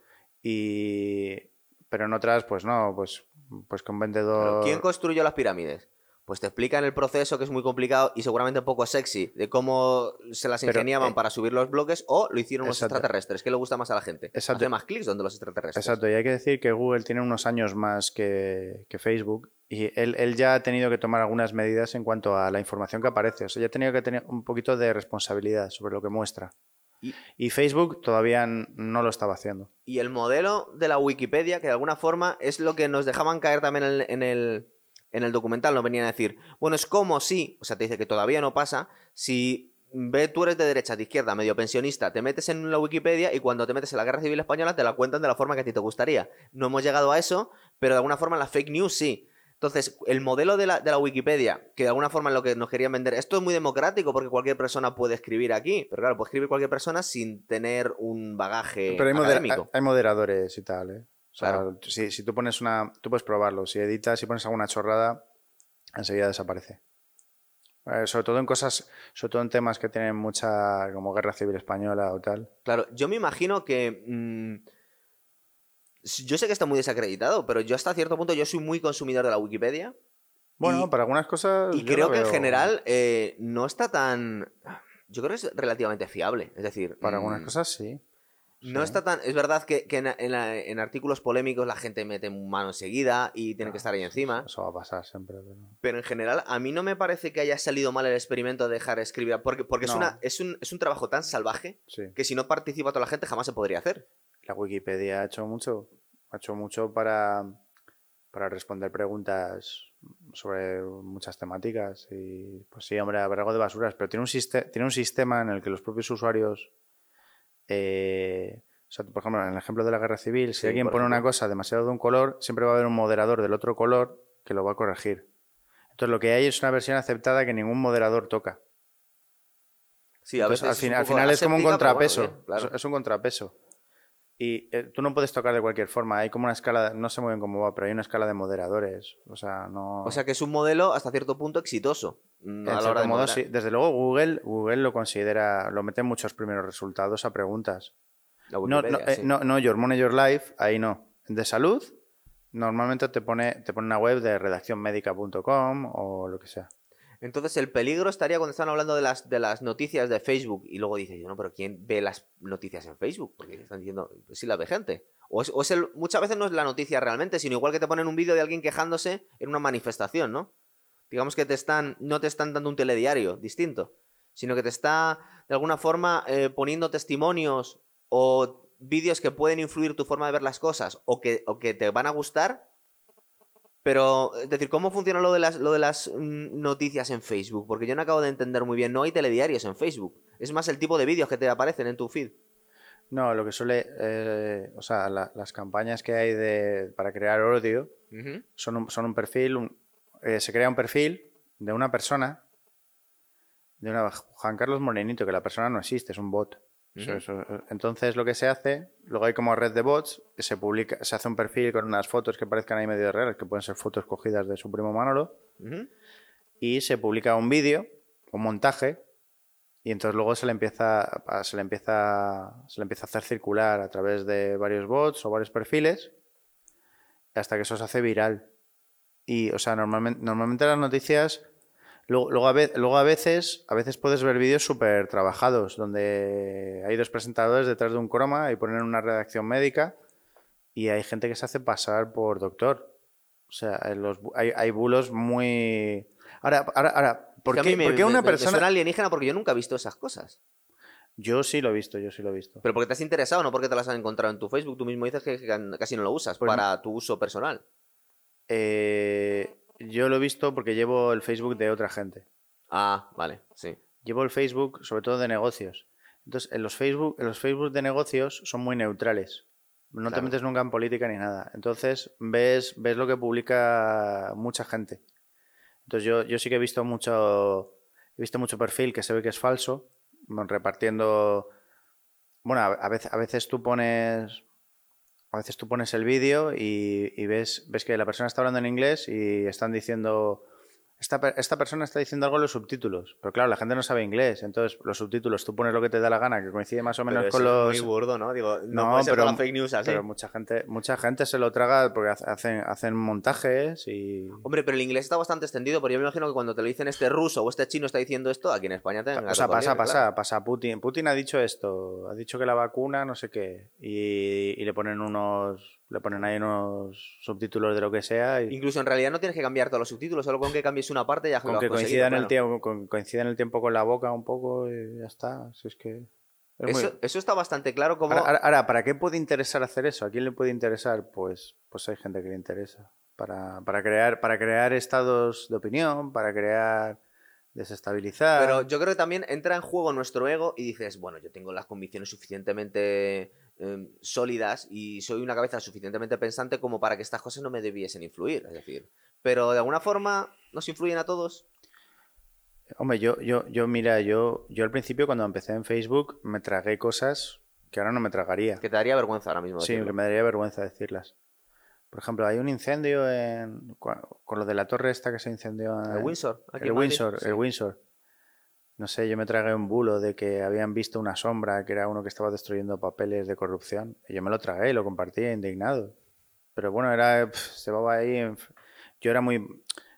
y... Pero en otras, pues no, pues, pues Pero, vendedor... ¿Quién construyó las pirámides? Pues te explican el proceso que es muy complicado y seguramente poco sexy de cómo se las Pero, ingeniaban eh, para subir los bloques o lo hicieron los exacto. extraterrestres. ¿Qué le gusta más a la gente? Exacto. Hace más clics donde los extraterrestres. Exacto, y hay que decir que Google tiene unos años más que, que Facebook y él, él ya ha tenido que tomar algunas medidas en cuanto a la información que aparece. O sea, ya ha tenido que tener un poquito de responsabilidad sobre lo que muestra. Y- Y Facebook todavía no lo estaba haciendo. Y el modelo de la Wikipedia, que de alguna forma es lo que nos dejaban caer también en el, en el, en el documental, nos venían a decir, bueno, es como si, o sea, te dice que todavía no pasa, si ve, tú eres de derecha, de izquierda, medio pensionista, te metes en la Wikipedia y cuando te metes en la Guerra Civil Española te la cuentan de la forma que a ti te gustaría. No hemos llegado a eso, pero de alguna forma la fake news sí. Entonces, el modelo de la, de la Wikipedia, que de alguna forma es lo que nos querían vender, esto es muy democrático porque cualquier persona puede escribir aquí, pero claro, puede escribir cualquier persona sin tener un bagaje Pero hay, moder- académico. hay- hay moderadores y tal, ¿eh? O sea, Claro. si, si tú pones una... Tú puedes probarlo. Si editas y pones alguna chorrada, enseguida desaparece. Eh, sobre todo en cosas... Sobre todo en temas que tienen mucha... Como guerra civil española o tal. Claro, yo me imagino que. mm, yo sé que está muy desacreditado, pero yo hasta cierto punto yo soy muy consumidor de la Wikipedia. Bueno, Y- para algunas cosas... Y creo que en general eh, no está tan. Yo creo que es relativamente fiable. Es decir. Para mm, algunas cosas sí. No Sí. está tan. Es verdad que, que en, en la- en artículos polémicos la gente mete mano enseguida y tiene que estar ahí encima. Eso va a pasar siempre. pero- Pero en general, a mí no me parece que haya salido mal el experimento de dejar escribir. Porque, porque es, una, es, un, es un trabajo tan salvaje Sí. que si no participa toda la gente jamás se podría hacer. La Wikipedia ha hecho mucho. Ha hecho mucho para, para responder preguntas sobre muchas temáticas. Y pues sí, hombre, habrá algo de basuras, pero tiene un, tiene un sistema en el que los propios usuarios. Eh, o sea, por ejemplo, en el ejemplo de la guerra civil, si Sí, alguien pone una cosa demasiado de un color, siempre va a haber un moderador del otro color que lo va a corregir. Entonces, lo que hay es una versión aceptada que ningún moderador toca. Sí, a Entonces, veces al, fin- final es como un bueno, contrapeso. bien, claro. es, es un contrapeso. Y eh, tú no puedes tocar de cualquier forma. Hay como una escala, no sé muy bien cómo va, pero hay una escala de moderadores. O sea, no. O sea que es un modelo hasta cierto punto exitoso. mm, en a la cierto hora de modo, sí. Desde luego, Google, Google lo considera, lo mete en muchos primeros resultados a preguntas. La No, no, eh, no, no, Your Money, Your Life, ahí no. De salud, normalmente te pone, te pone una web de redaccionmedica.com o lo que sea. Entonces el peligro estaría cuando están hablando de las, de las noticias de Facebook y luego dices, no, pero ¿quién ve las noticias en Facebook? Porque están diciendo, pues sí las ve gente. O es, o es el, muchas veces no es la noticia realmente, sino igual que te ponen un vídeo de alguien quejándose en una manifestación, ¿no? Digamos que te están, no te están dando un telediario distinto, sino que te está de alguna forma eh, poniendo testimonios o vídeos que pueden influir tu forma de ver las cosas o que, o que te van a gustar. Pero, es decir, ¿cómo funciona lo de las, lo de las mm, noticias en Facebook? Porque yo no acabo de entender muy bien. No hay telediarios en Facebook. Es más el tipo de vídeos que te aparecen en tu feed. No, lo que suele. eh, o sea, la- las campañas que hay de, para crear odio son un, son un perfil. un- eh, se crea un perfil de una persona. De una, Juan Carlos Morenito, que la persona no existe, es un bot. Eso- eso- entonces lo que se hace, luego hay como red de bots, se publica, se hace un perfil con unas fotos que parezcan ahí medio reales, que pueden ser fotos cogidas de su primo Manolo, Ujú. y se publica un vídeo, un montaje, y entonces luego se le empieza a- se le empieza se le empieza a hacer circular a través de varios bots o varios perfiles hasta que eso se hace viral. Y o sea, normalmente normalmente las noticias luego, luego, a, ve- luego a veces a veces puedes ver vídeos súper trabajados donde hay dos presentadores detrás de un croma y ponen una redacción médica y hay gente que se hace pasar por doctor. O sea, los hay, hay bulos muy Ahora, ahora, ahora, ¿por qué, mí me- por qué me- una me- me persona suena alienígena porque yo nunca he visto esas cosas. Yo sí lo he visto, yo sí lo he visto. Pero porque te has interesado, no porque te las has encontrado en tu Facebook. Tú mismo dices que que casi no lo usas Pues para tu uso personal. Eh, yo lo he visto porque llevo el Facebook de otra gente. Ah, vale, sí. Llevo el Facebook sobre todo de negocios. Entonces, en los Facebook, en los Facebook de negocios son muy neutrales. No te metes nunca en política ni nada. Entonces, ves, ves lo que publica mucha gente. Entonces, yo, yo sí que he visto mucho, he visto mucho perfil que se ve que es falso, repartiendo. Bueno, a, a veces, a veces tú pones. A veces tú pones el vídeo y, y ves, ves que la persona está hablando en inglés y están diciendo. Esta, esta persona está diciendo algo en los subtítulos. Pero claro, la gente no sabe inglés. Entonces, los subtítulos tú pones lo que te da la gana, que coincide más o menos Pero con los. es muy burdo, ¿no? Digo, no, No, puede ser pero- toda fake news así. Pero mucha gente, mucha gente se lo traga porque hace- hacen, hacen montajes y. Hombre, pero el inglés está bastante extendido, porque yo me imagino que cuando te lo dicen este ruso o este chino está diciendo esto, aquí en España te O sea, pasa, pasa, pasa Putin. Putin ha dicho esto, ha dicho que la vacuna, no sé qué, y, y le ponen unos, le ponen ahí unos subtítulos de lo que sea y Incluso en realidad no tienes que cambiar todos los subtítulos, solo con que cambies una parte ya con lo que coincida en el tiempo, con, coincida en el tiempo con la boca un poco y ya está. Si es que es muy- Eso, eso está bastante claro como... Ahora, ahora- ahora, ¿para qué puede interesar hacer eso? ¿A quién le puede interesar? Pues, pues hay gente que le interesa. Para, para crear, para crear estados de opinión, para crear desestabilizar. Pero yo creo que también entra en juego nuestro ego y dices, bueno, yo tengo las convicciones suficientemente eh, sólidas y soy una cabeza suficientemente pensante como para que estas cosas no me debiesen influir. Es decir, pero de alguna forma nos influyen a todos. Hombre, yo, yo, yo, mira, yo, yo al principio cuando empecé en Facebook me tragué cosas que ahora no me tragaría. Que te daría vergüenza ahora mismo. Sí, que me daría vergüenza decirlas. Por ejemplo, hay un incendio en, con lo de la torre esta que se incendió en El Windsor. aquí el. Windsor, Sí. el Windsor. No sé, yo me tragué un bulo de que habían visto una sombra que era uno que estaba destruyendo papeles de corrupción. Y yo me lo tragué y lo compartí indignado. Pero bueno, era se va ahí. en Yo era muy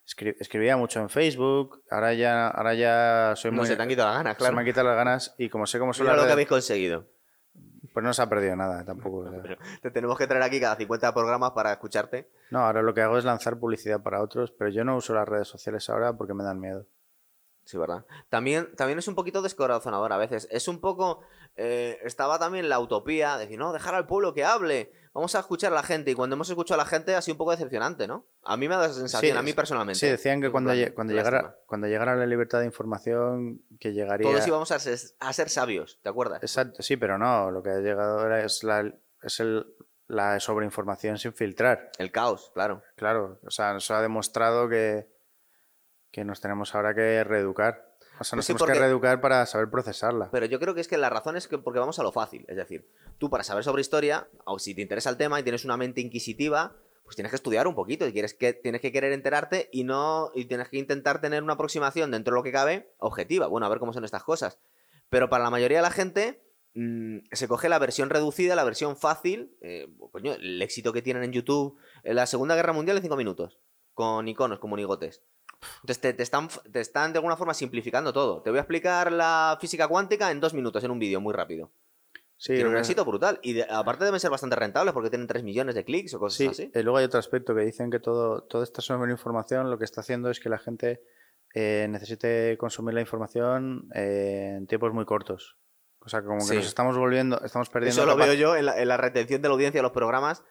escri- escribía mucho en Facebook. Ahora ya, ahora ya soy No muy. se te han quitado las ganas, se claro. me han quitado las ganas y como sé cómo son las lo que habéis conseguido. pues no se ha perdido nada tampoco. o sea. Pero te tenemos que traer aquí cada 50 programas para escucharte. No, ahora lo que hago es lanzar publicidad para otros, pero yo no uso las redes sociales ahora porque me dan miedo. Sí, ¿verdad? También, también es un poquito descorazonador a veces. Es un poco... eh, estaba también la utopía de decir, no, dejar al pueblo que hable. Vamos a escuchar a la gente. Y cuando hemos escuchado a la gente ha sido un poco decepcionante, ¿no? A mí me ha dado esa sensación, Sí, a mí personalmente. Sí, decían que cuando, plan, cuando, llegara, cuando llegara la libertad de información, que llegaría... Todos íbamos a ser, a ser sabios, ¿te acuerdas? Exacto, sí, pero no, lo que ha llegado ahora es la, es el, la sobreinformación sin filtrar. El caos, claro. Claro, o sea, nos ha demostrado que, que nos tenemos ahora que reeducar. O sea, nos Sí, tenemos porque- que reeducar para saber procesarla. Pero yo creo que es que la razón es que porque vamos a lo fácil. Es decir, tú para saber sobre historia, o si te interesa el tema y tienes una mente inquisitiva, pues tienes que estudiar un poquito y quieres que, tienes que querer enterarte y no y tienes que intentar tener una aproximación dentro de lo que cabe objetiva. Bueno, a ver cómo son estas cosas. Pero para la mayoría de la gente mm, se coge la versión reducida, la versión fácil. eh, coño, el éxito que tienen en YouTube en la Segunda Guerra Mundial en cinco minutos, con iconos como monigotes. Entonces te, te están, te están de alguna forma simplificando todo. Te voy a explicar la física cuántica en dos minutos, en un vídeo muy rápido. Sí, Tiene un eh, éxito brutal. Y de- aparte deben ser bastante rentables porque tienen 3 millones de clics o cosas Sí, así. eh, luego hay otro aspecto que dicen que todo, toda esta sobreinformación lo que está haciendo es que la gente eh, necesite consumir la información eh, en tiempos muy cortos. O sea, como que Sí. nos estamos volviendo, estamos perdiendo. Eso lo veo yo en la, en la retención de la audiencia de los programas.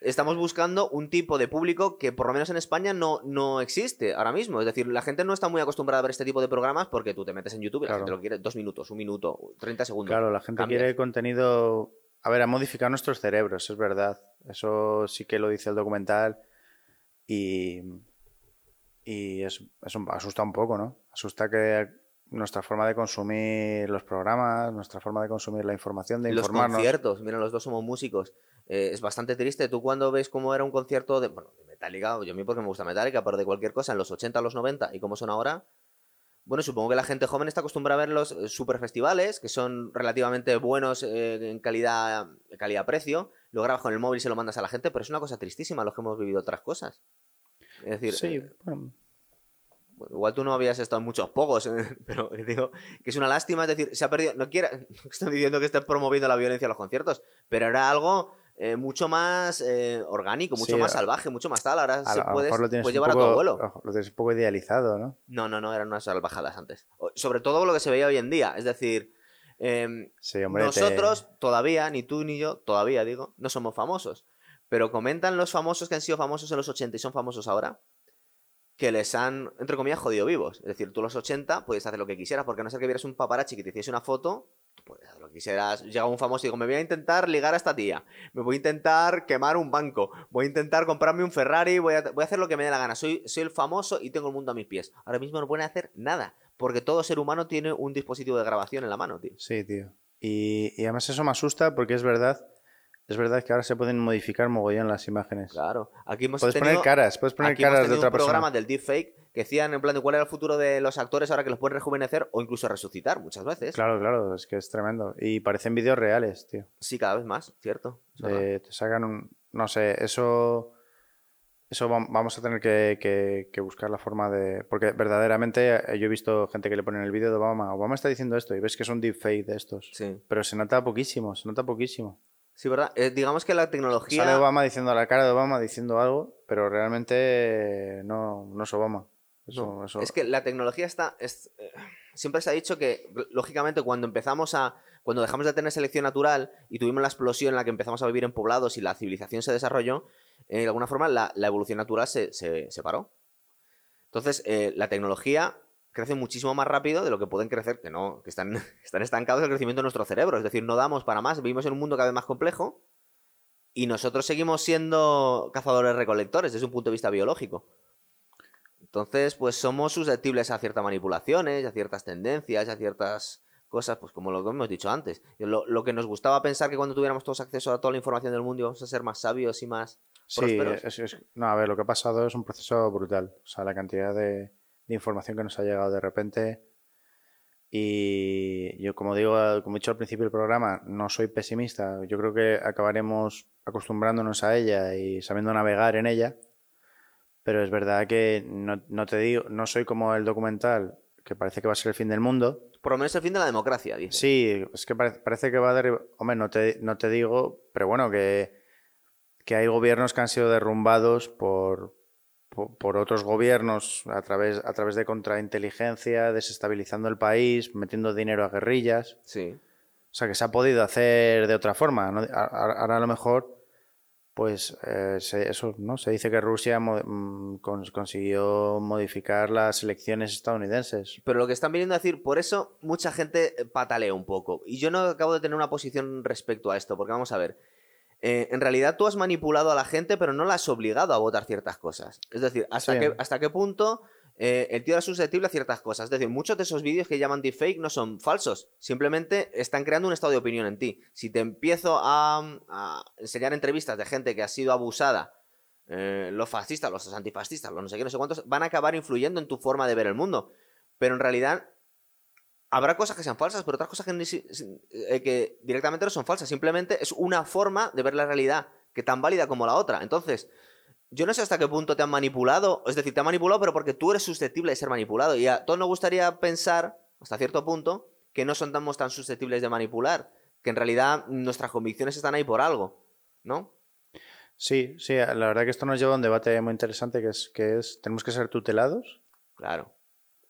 Estamos buscando un tipo de público que por lo menos en España no, no existe ahora mismo. Es decir, la gente no está muy acostumbrada a ver este tipo de programas porque tú te metes en YouTube y la Claro. gente lo quiere dos minutos, un minuto, 30 segundos. Claro, la gente quiere contenido. A ver, ha modificado nuestros cerebros, es verdad. Eso sí que lo dice el documental. Y. Y es- asusta un poco, ¿no? Asusta que nuestra forma de consumir los programas, nuestra forma de consumir la información, de los informarnos. conciertos, mira, los dos somos músicos. Eh, es bastante triste. Tú cuando ves cómo era un concierto de, bueno, de Metallica, yo a mí porque me gusta Metallica, pero de cualquier cosa, en los 80, los 90 y cómo son ahora, bueno, supongo que la gente joven está acostumbrada a ver los eh, super festivales, que son relativamente buenos eh, en calidad calidad-precio. Lo grabas con el móvil y se lo mandas a la gente, pero es una cosa tristísima los que hemos vivido otras cosas. Es decir, Sí, eh, bueno, igual tú no habías estado en muchos pocos, pero digo que es una lástima, es decir, se ha perdido, no quiero, no estoy diciendo que estés promoviendo la violencia en los conciertos, pero era algo eh, mucho más eh, orgánico, mucho Sí, más salvaje, mucho más tal, ahora se puedes un llevar a tu abuelo. lo tienes un poco idealizado, ¿no? No, no, no, eran unas salvajadas antes. Sobre todo lo que se veía hoy en día, es decir, em, Sí, hombre. te- nosotros todavía, ni tú ni yo, todavía digo, no somos famosos. Pero comentan los famosos que han sido famosos en los 80 y son famosos ahora, que les han, entre comillas, jodido vivos. Es decir, tú los 80 puedes hacer lo que quisieras, porque a no ser que vieras un paparazzi que te hiciese una foto, puedes hacer lo que quisieras. Llega un famoso y digo, me voy a intentar ligar a esta tía, me voy a intentar quemar un banco, voy a intentar comprarme un Ferrari, voy a, voy a hacer lo que me dé la gana. Soy, soy el famoso y tengo el mundo a mis pies. Ahora mismo no pueden hacer nada, porque todo ser humano tiene un dispositivo de grabación en la mano, tío. Sí, tío. Y, y además eso me asusta porque es verdad. Es verdad que ahora se pueden modificar mogollón las imágenes. Claro, aquí hemos Puedes tenido, poner caras, puedes poner aquí hemos caras de otra un programa persona. del deepfake que decían en plan de cuál era el futuro de los actores ahora que los pueden rejuvenecer o incluso resucitar muchas veces. Claro, claro, es que es tremendo. Y parecen vídeos reales, tío. Sí, cada vez más, cierto. Te sacan un. No sé, eso. Eso vam- vamos a tener que, que- que buscar la forma de. Porque verdaderamente eh, yo he visto gente que le pone en el vídeo de Obama. Obama está diciendo esto y ves que es un deepfake de estos. Sí, Pero se nota poquísimo, se nota poquísimo. sí, ¿verdad? Eh, digamos que la tecnología... Sale Obama diciendo a la cara de Obama diciendo algo, pero realmente eh, no, no es Obama. Eso, No, eso- Es que la tecnología está. es- eh, siempre se ha dicho que, lógicamente, cuando empezamos a. Cuando dejamos de tener selección natural y tuvimos la explosión en la que empezamos a vivir en poblados y la civilización se desarrolló, eh, de alguna forma la, la evolución natural se, se, se paró. Entonces, eh, la tecnología crece muchísimo más rápido de lo que pueden crecer, que no, que están, están estancados el crecimiento de nuestro cerebro. Es decir, no damos para más, vivimos en un mundo cada vez más complejo y nosotros seguimos siendo cazadores-recolectores desde un punto de vista biológico. Entonces, pues somos susceptibles a ciertas manipulaciones, a ciertas tendencias, a ciertas cosas, pues como lo que hemos dicho antes. Lo, lo que nos gustaba pensar que cuando tuviéramos todos acceso a toda la información del mundo íbamos a ser más sabios y más Sí, prósperos. es- es- no, a ver, lo que ha pasado es un proceso brutal. O sea, la cantidad de, de información que nos ha llegado de repente. Y yo, como digo, como he dicho al principio del programa, no soy pesimista. Yo creo que acabaremos acostumbrándonos a ella y sabiendo navegar en ella. Pero es verdad que no, no te digo, no soy como el documental, que parece que va a ser el fin del mundo. Por lo menos el fin de la democracia, dice. Sí, es que pare- parece que va a derribar. Hombre, no te, no te digo, pero bueno, que, que hay gobiernos que han sido derrumbados por, por, por otros gobiernos a través, a través de contrainteligencia, desestabilizando el país, metiendo dinero a guerrillas. Sí. O sea, que se ha podido hacer de otra forma. ¿no? A- a- Ahora a lo mejor, pues eh, se- eso, ¿no? Se dice que Rusia mo- mm, cons- consiguió modificar las elecciones estadounidenses. Pero lo que están viniendo a decir, por eso mucha gente eh, patalea un poco. Y yo no acabo de tener una posición respecto a esto, porque vamos a ver. eh, en realidad tú has manipulado a la gente, pero no la has obligado a votar ciertas cosas. Es decir, hasta, Sí. qué, hasta qué punto eh, el tío era susceptible a ciertas cosas. Es decir, muchos de esos vídeos que llaman deepfake no son falsos. Simplemente están creando un estado de opinión en ti. Si te empiezo a, enseñar entrevistas de gente que ha sido abusada, eh, los fascistas, los antifascistas, los no sé qué, no sé cuántos, van a acabar influyendo en tu forma de ver el mundo. Pero en realidad habrá cosas que sean falsas, pero otras cosas que, eh, que directamente no son falsas. Simplemente es una forma de ver la realidad que tan válida como la otra. Entonces, yo no sé hasta qué punto te han manipulado. Es decir, te han manipulado, pero porque tú eres susceptible de ser manipulado. Y a todos nos gustaría pensar, hasta cierto punto, que no somos tan susceptibles de manipular. Que en realidad nuestras convicciones están ahí por algo. ¿No? Sí, sí, la verdad que esto nos lleva a un debate muy interesante que es que es, ¿tenemos que ser tutelados? Claro.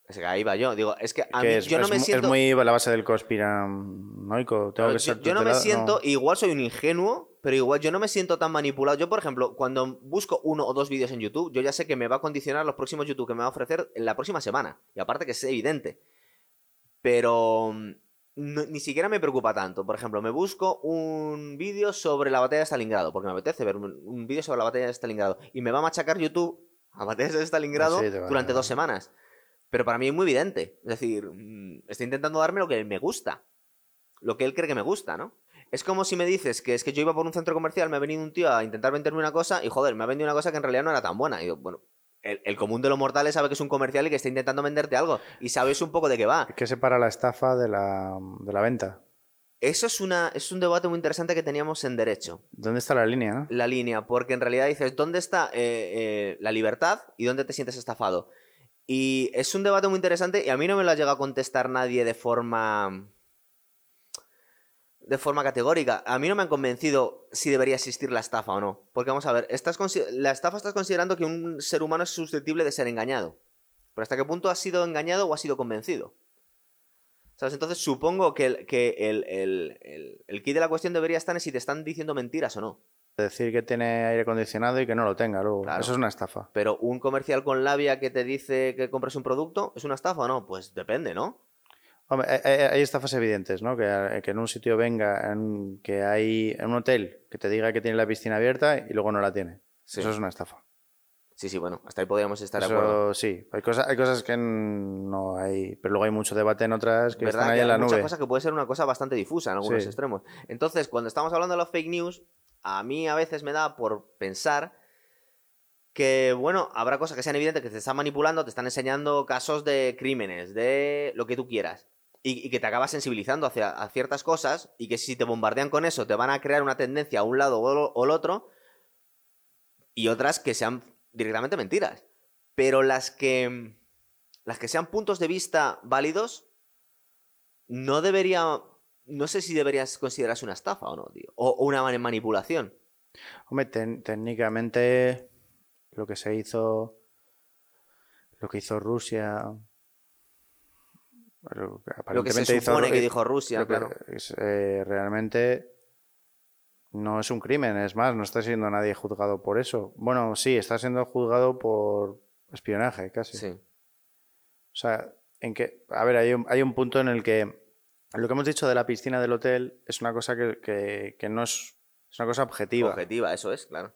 Es que ahí va yo. Digo, es que a Que mí, es, yo no es me siento. es muy la base del conspiranoico. Tengo No, que yo, ser yo no me siento, igual soy un ingenuo, pero igual yo no me siento tan manipulado. Yo, por ejemplo, cuando busco uno o dos vídeos en YouTube, yo ya sé que me va a condicionar los próximos YouTube que me va a ofrecer en la próxima semana. Y aparte que es evidente. Pero mm, no- ni siquiera me preocupa tanto. Por ejemplo, me busco un vídeo sobre la batalla de Stalingrado, porque me apetece ver un, un vídeo sobre la batalla de Stalingrado. Y me va a machacar YouTube a batallas de Stalingrado Ah, Sí, durante dos semanas. Pero para mí es muy evidente. Es decir, mm, está intentando darme lo que me gusta. Lo que él cree que me gusta, ¿no? Es como si me dices que es que yo iba por un centro comercial, me ha venido un tío a intentar venderme una cosa y joder, me ha vendido una cosa que en realidad no era tan buena. Y yo, bueno, el, el común de los mortales sabe que es un comercial y que está intentando venderte algo. Y sabes un poco de qué va. ¿Qué separa la estafa de la, de la venta? Eso es, una, es un debate muy interesante que teníamos en Derecho. ¿Dónde está la línea? no? La línea, porque en realidad dices, ¿dónde está eh, eh, la libertad y dónde te sientes estafado? Y es un debate muy interesante y a mí no me lo ha llegado a contestar nadie de forma. de forma categórica. A mí no me han convencido si debería existir la estafa o no. Porque vamos a ver, estás la estafa estás considerando que un ser humano es susceptible de ser engañado. Pero ¿hasta qué punto ha sido engañado o ha sido convencido? ¿Sabes? Entonces supongo que el, que el, el, el, de la cuestión debería estar en si te están diciendo mentiras o no. Decir que tiene aire acondicionado y que no lo tenga luego. Claro. Eso es una estafa. Pero un comercial con labia que te dice que compres un producto, ¿es una estafa o no? Pues depende, ¿no? Hombre, hay- hay, hay estafas evidentes, ¿no? Que, que en un sitio venga, en, que hay en un hotel que te diga que tiene la piscina abierta y luego no la tiene. Sí. Eso es una estafa. Sí, sí, bueno, hasta ahí podríamos estar de acuerdo. Eso sí. Hay cosas, hay cosas que no hay, pero luego hay mucho debate en otras que ¿Verdad? están ahí Que en la hay muchas nube. cosas que puede ser una cosa bastante difusa en algunos Sí. extremos. Entonces, cuando estamos hablando de los fake news, a mí a veces me da por pensar que, bueno, habrá cosas que sean evidentes que te están manipulando, te están enseñando casos de crímenes, de lo que tú quieras. Y, que te acabas sensibilizando hacia ciertas cosas y que si te bombardean con eso te van a crear una tendencia a un lado o el otro y otras que sean directamente mentiras. Pero las que las que sean puntos de vista válidos no debería no sé si deberías considerarse una estafa o no, tío, o, o una mani- manipulación. Hombre, técnicamente lo que se hizo, lo que hizo Rusia, lo que Lo que se hizo supone que dijo Rusia, que claro. es, eh, realmente no es un crimen, es más, no está siendo nadie juzgado por eso. Bueno, sí, está siendo juzgado por espionaje, casi. Sí. O sea, en que, a ver, hay un, hay un punto en el que lo que hemos dicho de la piscina del hotel es una cosa que, que- que no es, es una cosa objetiva. Objetiva, eso es, claro.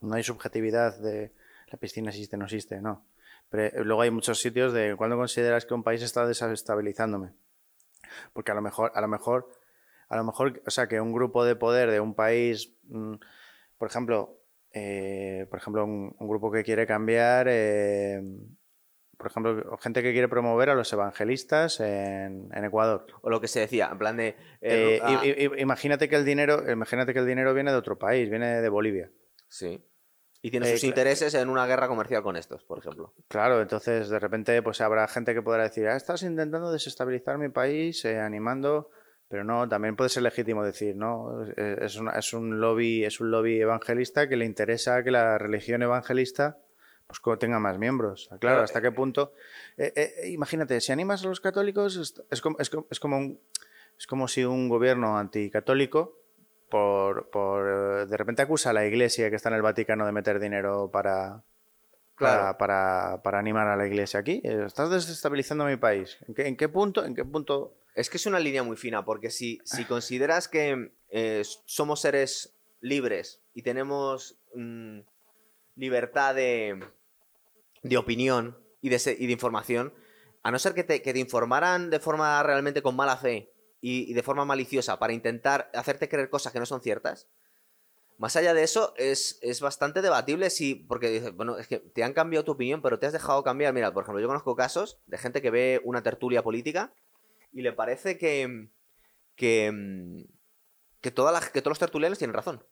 No hay subjetividad de la piscina existe, no existe, no. Pero eh, luego hay muchos sitios de cuando consideras que un país está desestabilizándome. Porque a lo mejor, a lo mejor, a lo mejor, o sea, que un grupo de poder de un país, mm, por ejemplo, eh, por ejemplo, un, un grupo que quiere cambiar, eh, por ejemplo, gente que quiere promover a los evangelistas en, en Ecuador. O lo que se decía, en plan de... eh, Eh, ah, i- i- imagínate que el dinero, imagínate que el dinero viene de otro país, viene de Bolivia. sí. Y tiene eh, sus cla- intereses en una guerra comercial con estos, por ejemplo. Claro, entonces de repente pues habrá gente que podrá decir, ah, estás intentando desestabilizar mi país, eh, animando, pero no, también puede ser legítimo decir, no, Eh, es, una- es un lobby, es un lobby evangelista que le interesa que la religión evangelista pues tenga más miembros. Claro, Claro, hasta qué punto. eh, eh, imagínate, si animas a los católicos, es, es como, es como- es como un- es como si un gobierno anticatólico por, por eh, de repente acusa a la iglesia que está en el Vaticano de meter dinero para, Claro. para, para, para animar a la iglesia aquí. Eh, Estás desestabilizando mi país. ¿En qué, en qué punto? ¿En qué punto? Es que es una línea muy fina, porque si, si consideras que eh, somos seres libres y tenemos mm, libertad de, de opinión y de, información, a no ser que te, que te informaran de forma realmente con mala fe y, de forma maliciosa para intentar hacerte creer cosas que no son ciertas, más allá de eso, es, es bastante debatible si. Porque bueno, es que te han cambiado tu opinión, pero te has dejado cambiar. Mira, por ejemplo, yo conozco casos de gente que ve una tertulia política y le parece que. que. que, todas las- que todos los tertulianos tienen razón.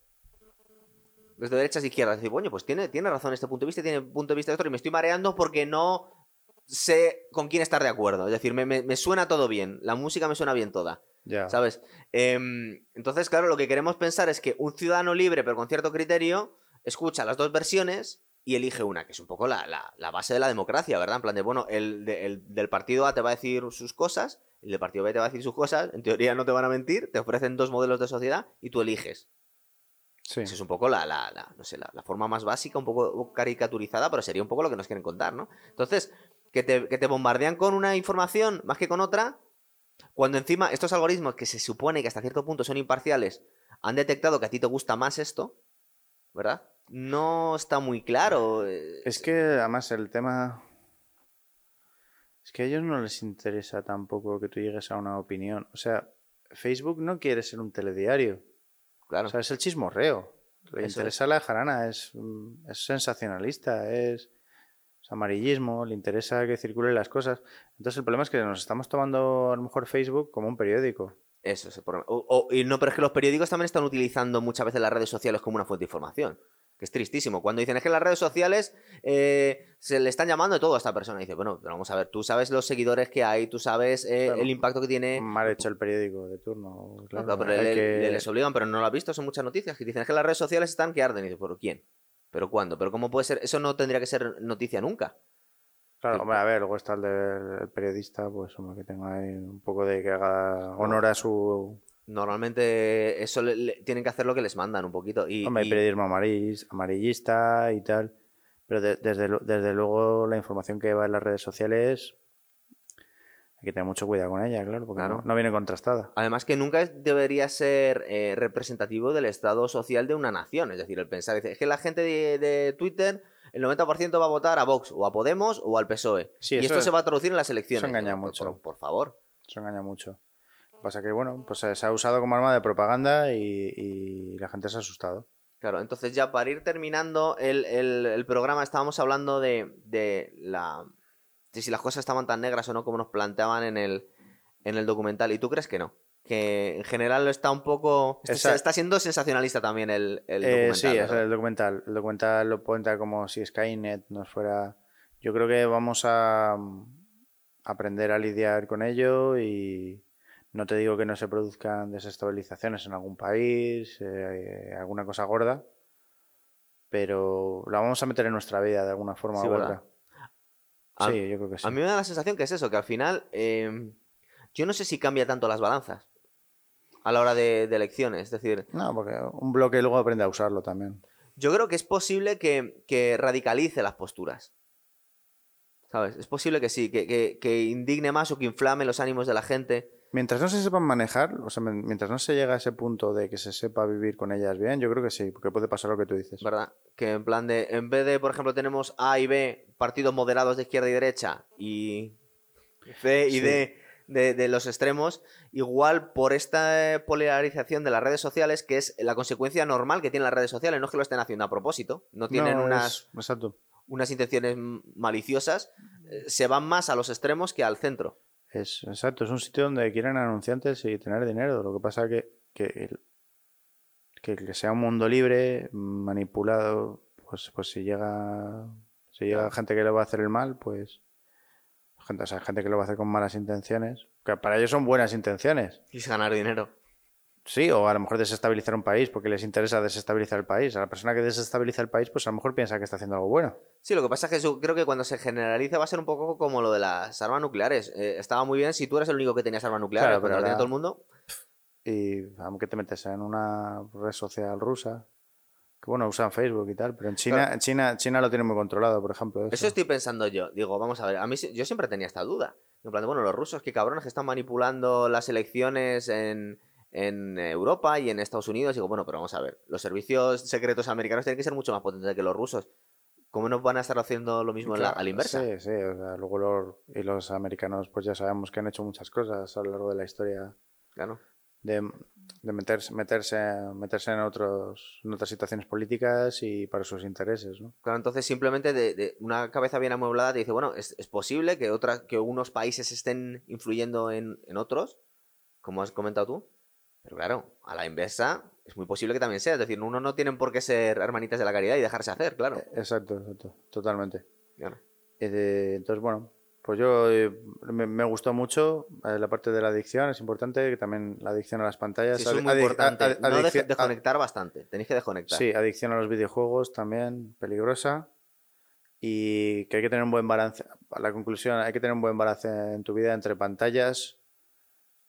Desde derechas e izquierdas. Decir, bueno, pues tiene, tiene razón este punto de vista tiene punto de vista de otro. Y me estoy mareando porque no sé con quién estar de acuerdo. Es decir, me, me- me suena todo bien. La música me suena bien toda. Ya. ¿Sabes? Em, entonces, claro, lo que queremos pensar es que un ciudadano libre, pero con cierto criterio, escucha las dos versiones y elige una, que es un poco la, la- la base de la democracia, ¿verdad? En plan de, bueno, el, de- el del partido A te va a decir sus cosas, el del partido B te va a decir sus cosas, en teoría no te van a mentir, te ofrecen dos modelos de sociedad y tú eliges. Sí. Esa es un poco la, la- la- no sé, la, la forma más básica, un poco caricaturizada, pero sería un poco lo que nos quieren contar, ¿no? Entonces, que te, que te bombardean con una información más que con otra, cuando encima estos algoritmos que se supone que hasta cierto punto son imparciales, han detectado que a ti te gusta más esto, ¿verdad? No está muy claro. eh, Es que además el tema. Es que a ellos no les interesa tampoco que tú llegues a una opinión. O sea, Facebook no quiere ser un telediario. Claro. O sea, es el chismorreo. Le Eso interesa la jarana, es, mm, es sensacionalista, es, es amarillismo, le interesa que circulen las cosas. Entonces el problema es que nos estamos tomando a lo mejor Facebook como un periódico. Eso es el problema. O- o- y no, pero es que los periódicos también están utilizando muchas veces las redes sociales como una fuente de información. Que es tristísimo. Cuando dicen es que las redes sociales eh, se le están llamando de todo a esta persona. Y dice, bueno, pero vamos a ver, tú sabes los seguidores que hay, tú sabes eh, Claro. el impacto que tiene. Mal hecho el periódico de turno. No, Claro, pero le- que- les obligan, pero no lo has visto, son muchas noticias que dicen es que las redes sociales están que arden. Y dices, ¿pero quién? ¿Pero cuándo? ¿Pero cómo puede ser? Eso no tendría que ser noticia nunca. Claro, hombre, a ver, luego está el del el periodista, pues hombre, que tenga ahí un poco de que haga honor a su... Normalmente eso le- le- tienen que hacer lo que les mandan un poquito. Y, Hombre, hay y- periodismo amarillis- amarillista y tal. Pero de- desde, desde luego la información que va en las redes sociales hay que tener mucho cuidado con ella, claro, porque Claro. no, no viene contrastada. Además que nunca debería ser eh, representativo del estado social de una nación. Es decir, el pensar, es que la gente de, de Twitter, el 90% va a votar a Vox, o a Podemos, o al PSOE. Sí, y eso esto es- se va a traducir en las elecciones. engaña Digo, por- mucho. Por, por favor. Eso engaña mucho. Pasa que, bueno, pues se ha usado como arma de propaganda y, y la gente se ha asustado. Claro, entonces ya para ir terminando el, el- el programa estábamos hablando de, de la de si las cosas estaban tan negras o no como nos planteaban en el, en el documental. ¿Y tú crees que no? Que en general está un poco... Está, está siendo sensacionalista también el, el Eh, documental. sí, es el documental. El documental lo cuenta como si Skynet nos fuera. Yo creo que vamos a mm, aprender a lidiar con ello y no te digo que no se produzcan desestabilizaciones en algún país, eh, alguna cosa gorda, pero la vamos a meter en nuestra vida de alguna forma Sí, u otra. A- Sí, yo creo que sí. A mí me da la sensación que es eso, que al final eh, yo no sé si cambia tanto las balanzas a la hora de, de elecciones. Es decir, No, porque un bloque luego aprende a usarlo también. yo creo que es posible que, que radicalice las posturas. ¿Sabes? Es posible que sí, que, que- que indigne más o que inflame los ánimos de la gente. Mientras no se sepan manejar, o sea, mientras no se llega a ese punto de que se sepa vivir con ellas bien, yo creo que sí, porque puede pasar lo que tú dices. ¿verdad? Que en plan de, en vez de, por ejemplo, tenemos A y B, partidos moderados de izquierda y derecha, y C y Sí. D de, de los extremos, igual por esta polarización de las redes sociales, que es la consecuencia normal que tienen las redes sociales, no es que lo estén haciendo a propósito, no tienen No, unas, es- unas intenciones maliciosas, eh, se van más a los extremos que al centro. Es, exacto, es un sitio donde quieren anunciantes y tener dinero. Lo que pasa que, que, el- que, que sea un mundo libre, manipulado, pues, pues si llega, si llega gente que le va a hacer el mal, pues gente, o sea, gente que lo va a hacer con malas intenciones, que para ellos son buenas intenciones. Y es ganar dinero. Sí, o a lo mejor desestabilizar un país porque les interesa desestabilizar el país. A la persona que desestabiliza el país, pues a lo mejor piensa que está haciendo algo bueno. Sí, lo que pasa es que creo que cuando se generalice va a ser un poco como lo de las armas nucleares. Eh, estaba muy bien si tú eres el único que tenías armas nucleares, Claro, pero ahora tiene todo el mundo. Y aunque te metes en una red social rusa, que bueno, usan Facebook y tal, pero en China, China, China lo tiene muy controlado, por ejemplo. Eso estoy pensando yo. Digo, vamos a ver, a mí yo siempre tenía esta duda. En plan bueno, los rusos, qué cabrones que están manipulando las elecciones en, en Europa y en Estados Unidos. Digo, bueno, pero vamos a ver, los servicios secretos americanos tienen que ser mucho más potentes que los rusos. ¿Cómo no van a estar haciendo lo mismo Claro, a la inversa? Sí, sí, o sea, luego los, y los americanos pues ya sabemos que han hecho muchas cosas a lo largo de la historia Claro. de, de meterse, meterse, meterse en, otros, en otras situaciones políticas y para sus intereses, ¿no? Claro, entonces simplemente de, de una cabeza bien amueblada te dice, bueno, es, es posible que otras, que unos países estén influyendo en, en otros, como has comentado tú, pero claro, a la inversa es muy posible que también sea, es decir, uno no tienen por qué ser hermanitas de la caridad y dejarse hacer, claro. Exacto, exacto, totalmente. Claro. Eh, entonces, bueno, pues yo eh, me, me gustó mucho eh, la parte de la adicción, es importante, que también la adicción a las pantallas. Sí, es muy importante. no deje- desconectar bastante, tenéis que desconectar. Sí, adicción a los videojuegos también, peligrosa. y que hay que tener un buen balance. A la conclusión, hay que tener un buen balance en tu vida entre pantallas,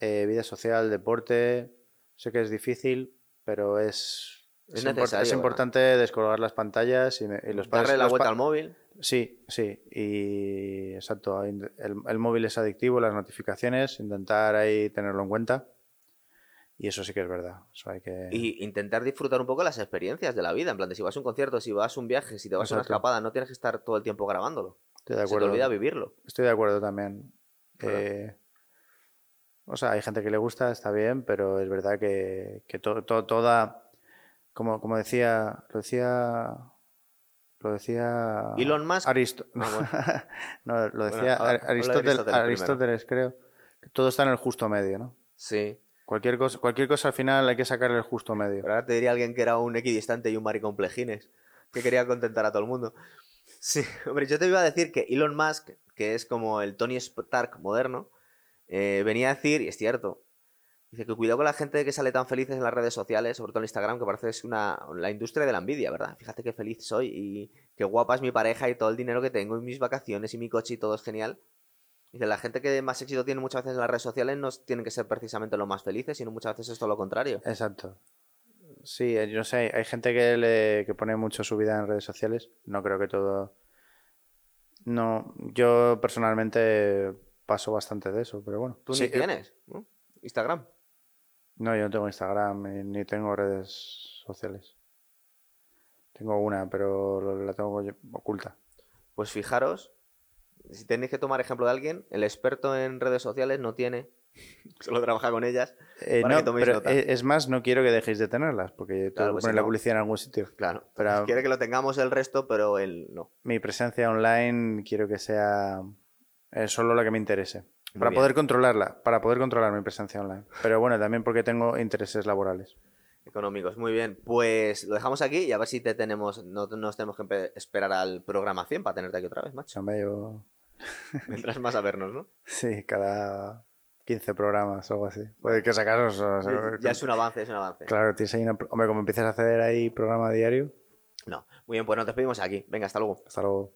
eh, vida social, deporte. Sé que es difícil, pero es, Es es, importante descolgar las pantallas y, me- y los padres. Darle la vuelta al móvil. Sí, sí, y exacto. El, el móvil es adictivo, las notificaciones, intentar ahí tenerlo en cuenta. Y eso sí que es verdad. Eso hay que. Y intentar disfrutar un poco las experiencias de la vida. En plan, de si vas a un concierto, si vas a un viaje, si te vas a una escapada, no tienes que estar todo el tiempo grabándolo. Estoy de Se te acuerdo. olvida vivirlo. Estoy de acuerdo también. Eh, o sea, hay gente que le gusta, está bien, pero es verdad que, que to- to- toda, como, como decía, lo decía, lo decía Elon Musk. Aristo- Ah, no, lo decía de Aristóteles, Aristóteles creo. que todo está en el justo medio, ¿no? Sí. Cualquier cosa, cualquier cosa al final hay que sacarle el justo medio. Pero ahora te diría alguien que era un equidistante y un maricón plejines, que quería contentar a todo el mundo. Sí, hombre, yo te iba a decir que Elon Musk, que es como el Tony Stark moderno, eh, venía a decir, y es cierto, dice que cuidado con la gente que sale tan felices en las redes sociales, sobre todo en Instagram, que parece una, la industria de la envidia, ¿verdad? Fíjate qué feliz soy y qué guapa es mi pareja y todo el dinero que tengo y mis vacaciones y mi coche y todo es genial. Dice, la gente que más éxito tiene muchas veces en las redes sociales no tienen que ser precisamente los más felices, sino muchas veces es todo lo contrario. Exacto. Sí, eh, yo no sé, hay gente que le que pone mucho su vida en redes sociales. No creo que todo. No, yo personalmente paso bastante de eso, pero bueno. Tú Sí, ni eh, tienes, ¿no? Instagram. No, yo no tengo Instagram ni, ni tengo redes sociales. Tengo una, pero la tengo oculta. Pues fijaros, si tenéis que tomar ejemplo de alguien, el experto en redes sociales no tiene, solo trabaja con ellas. Eh, Para no, que toméis pero nota. eh, es más, no quiero que dejéis de tenerlas, porque Claro, pues poner si la no- publicidad en algún sitio. Claro, Pero- quiere que lo tengamos el resto, pero él no. Mi presencia online quiero que sea eh, solo la que me interese. Muy Para bien. poder controlarla, para poder controlar mi presencia online. Pero bueno, también porque tengo intereses laborales. Económicos, muy bien. Pues lo dejamos aquí y a ver si te tenemos, no nos tenemos que esperar al programa 100 para tenerte aquí otra vez, macho. Hombre, yo... Vendrás más a vernos, ¿no? Sí, cada 15 programas o algo así. Puede que sacaros... o sea, Ya es un avance, es un avance. Claro, tienes ahí una... Hombre, como empieces a hacer ahí programa diario, No, muy bien, pues nos despedimos aquí. Venga, hasta luego. hasta luego.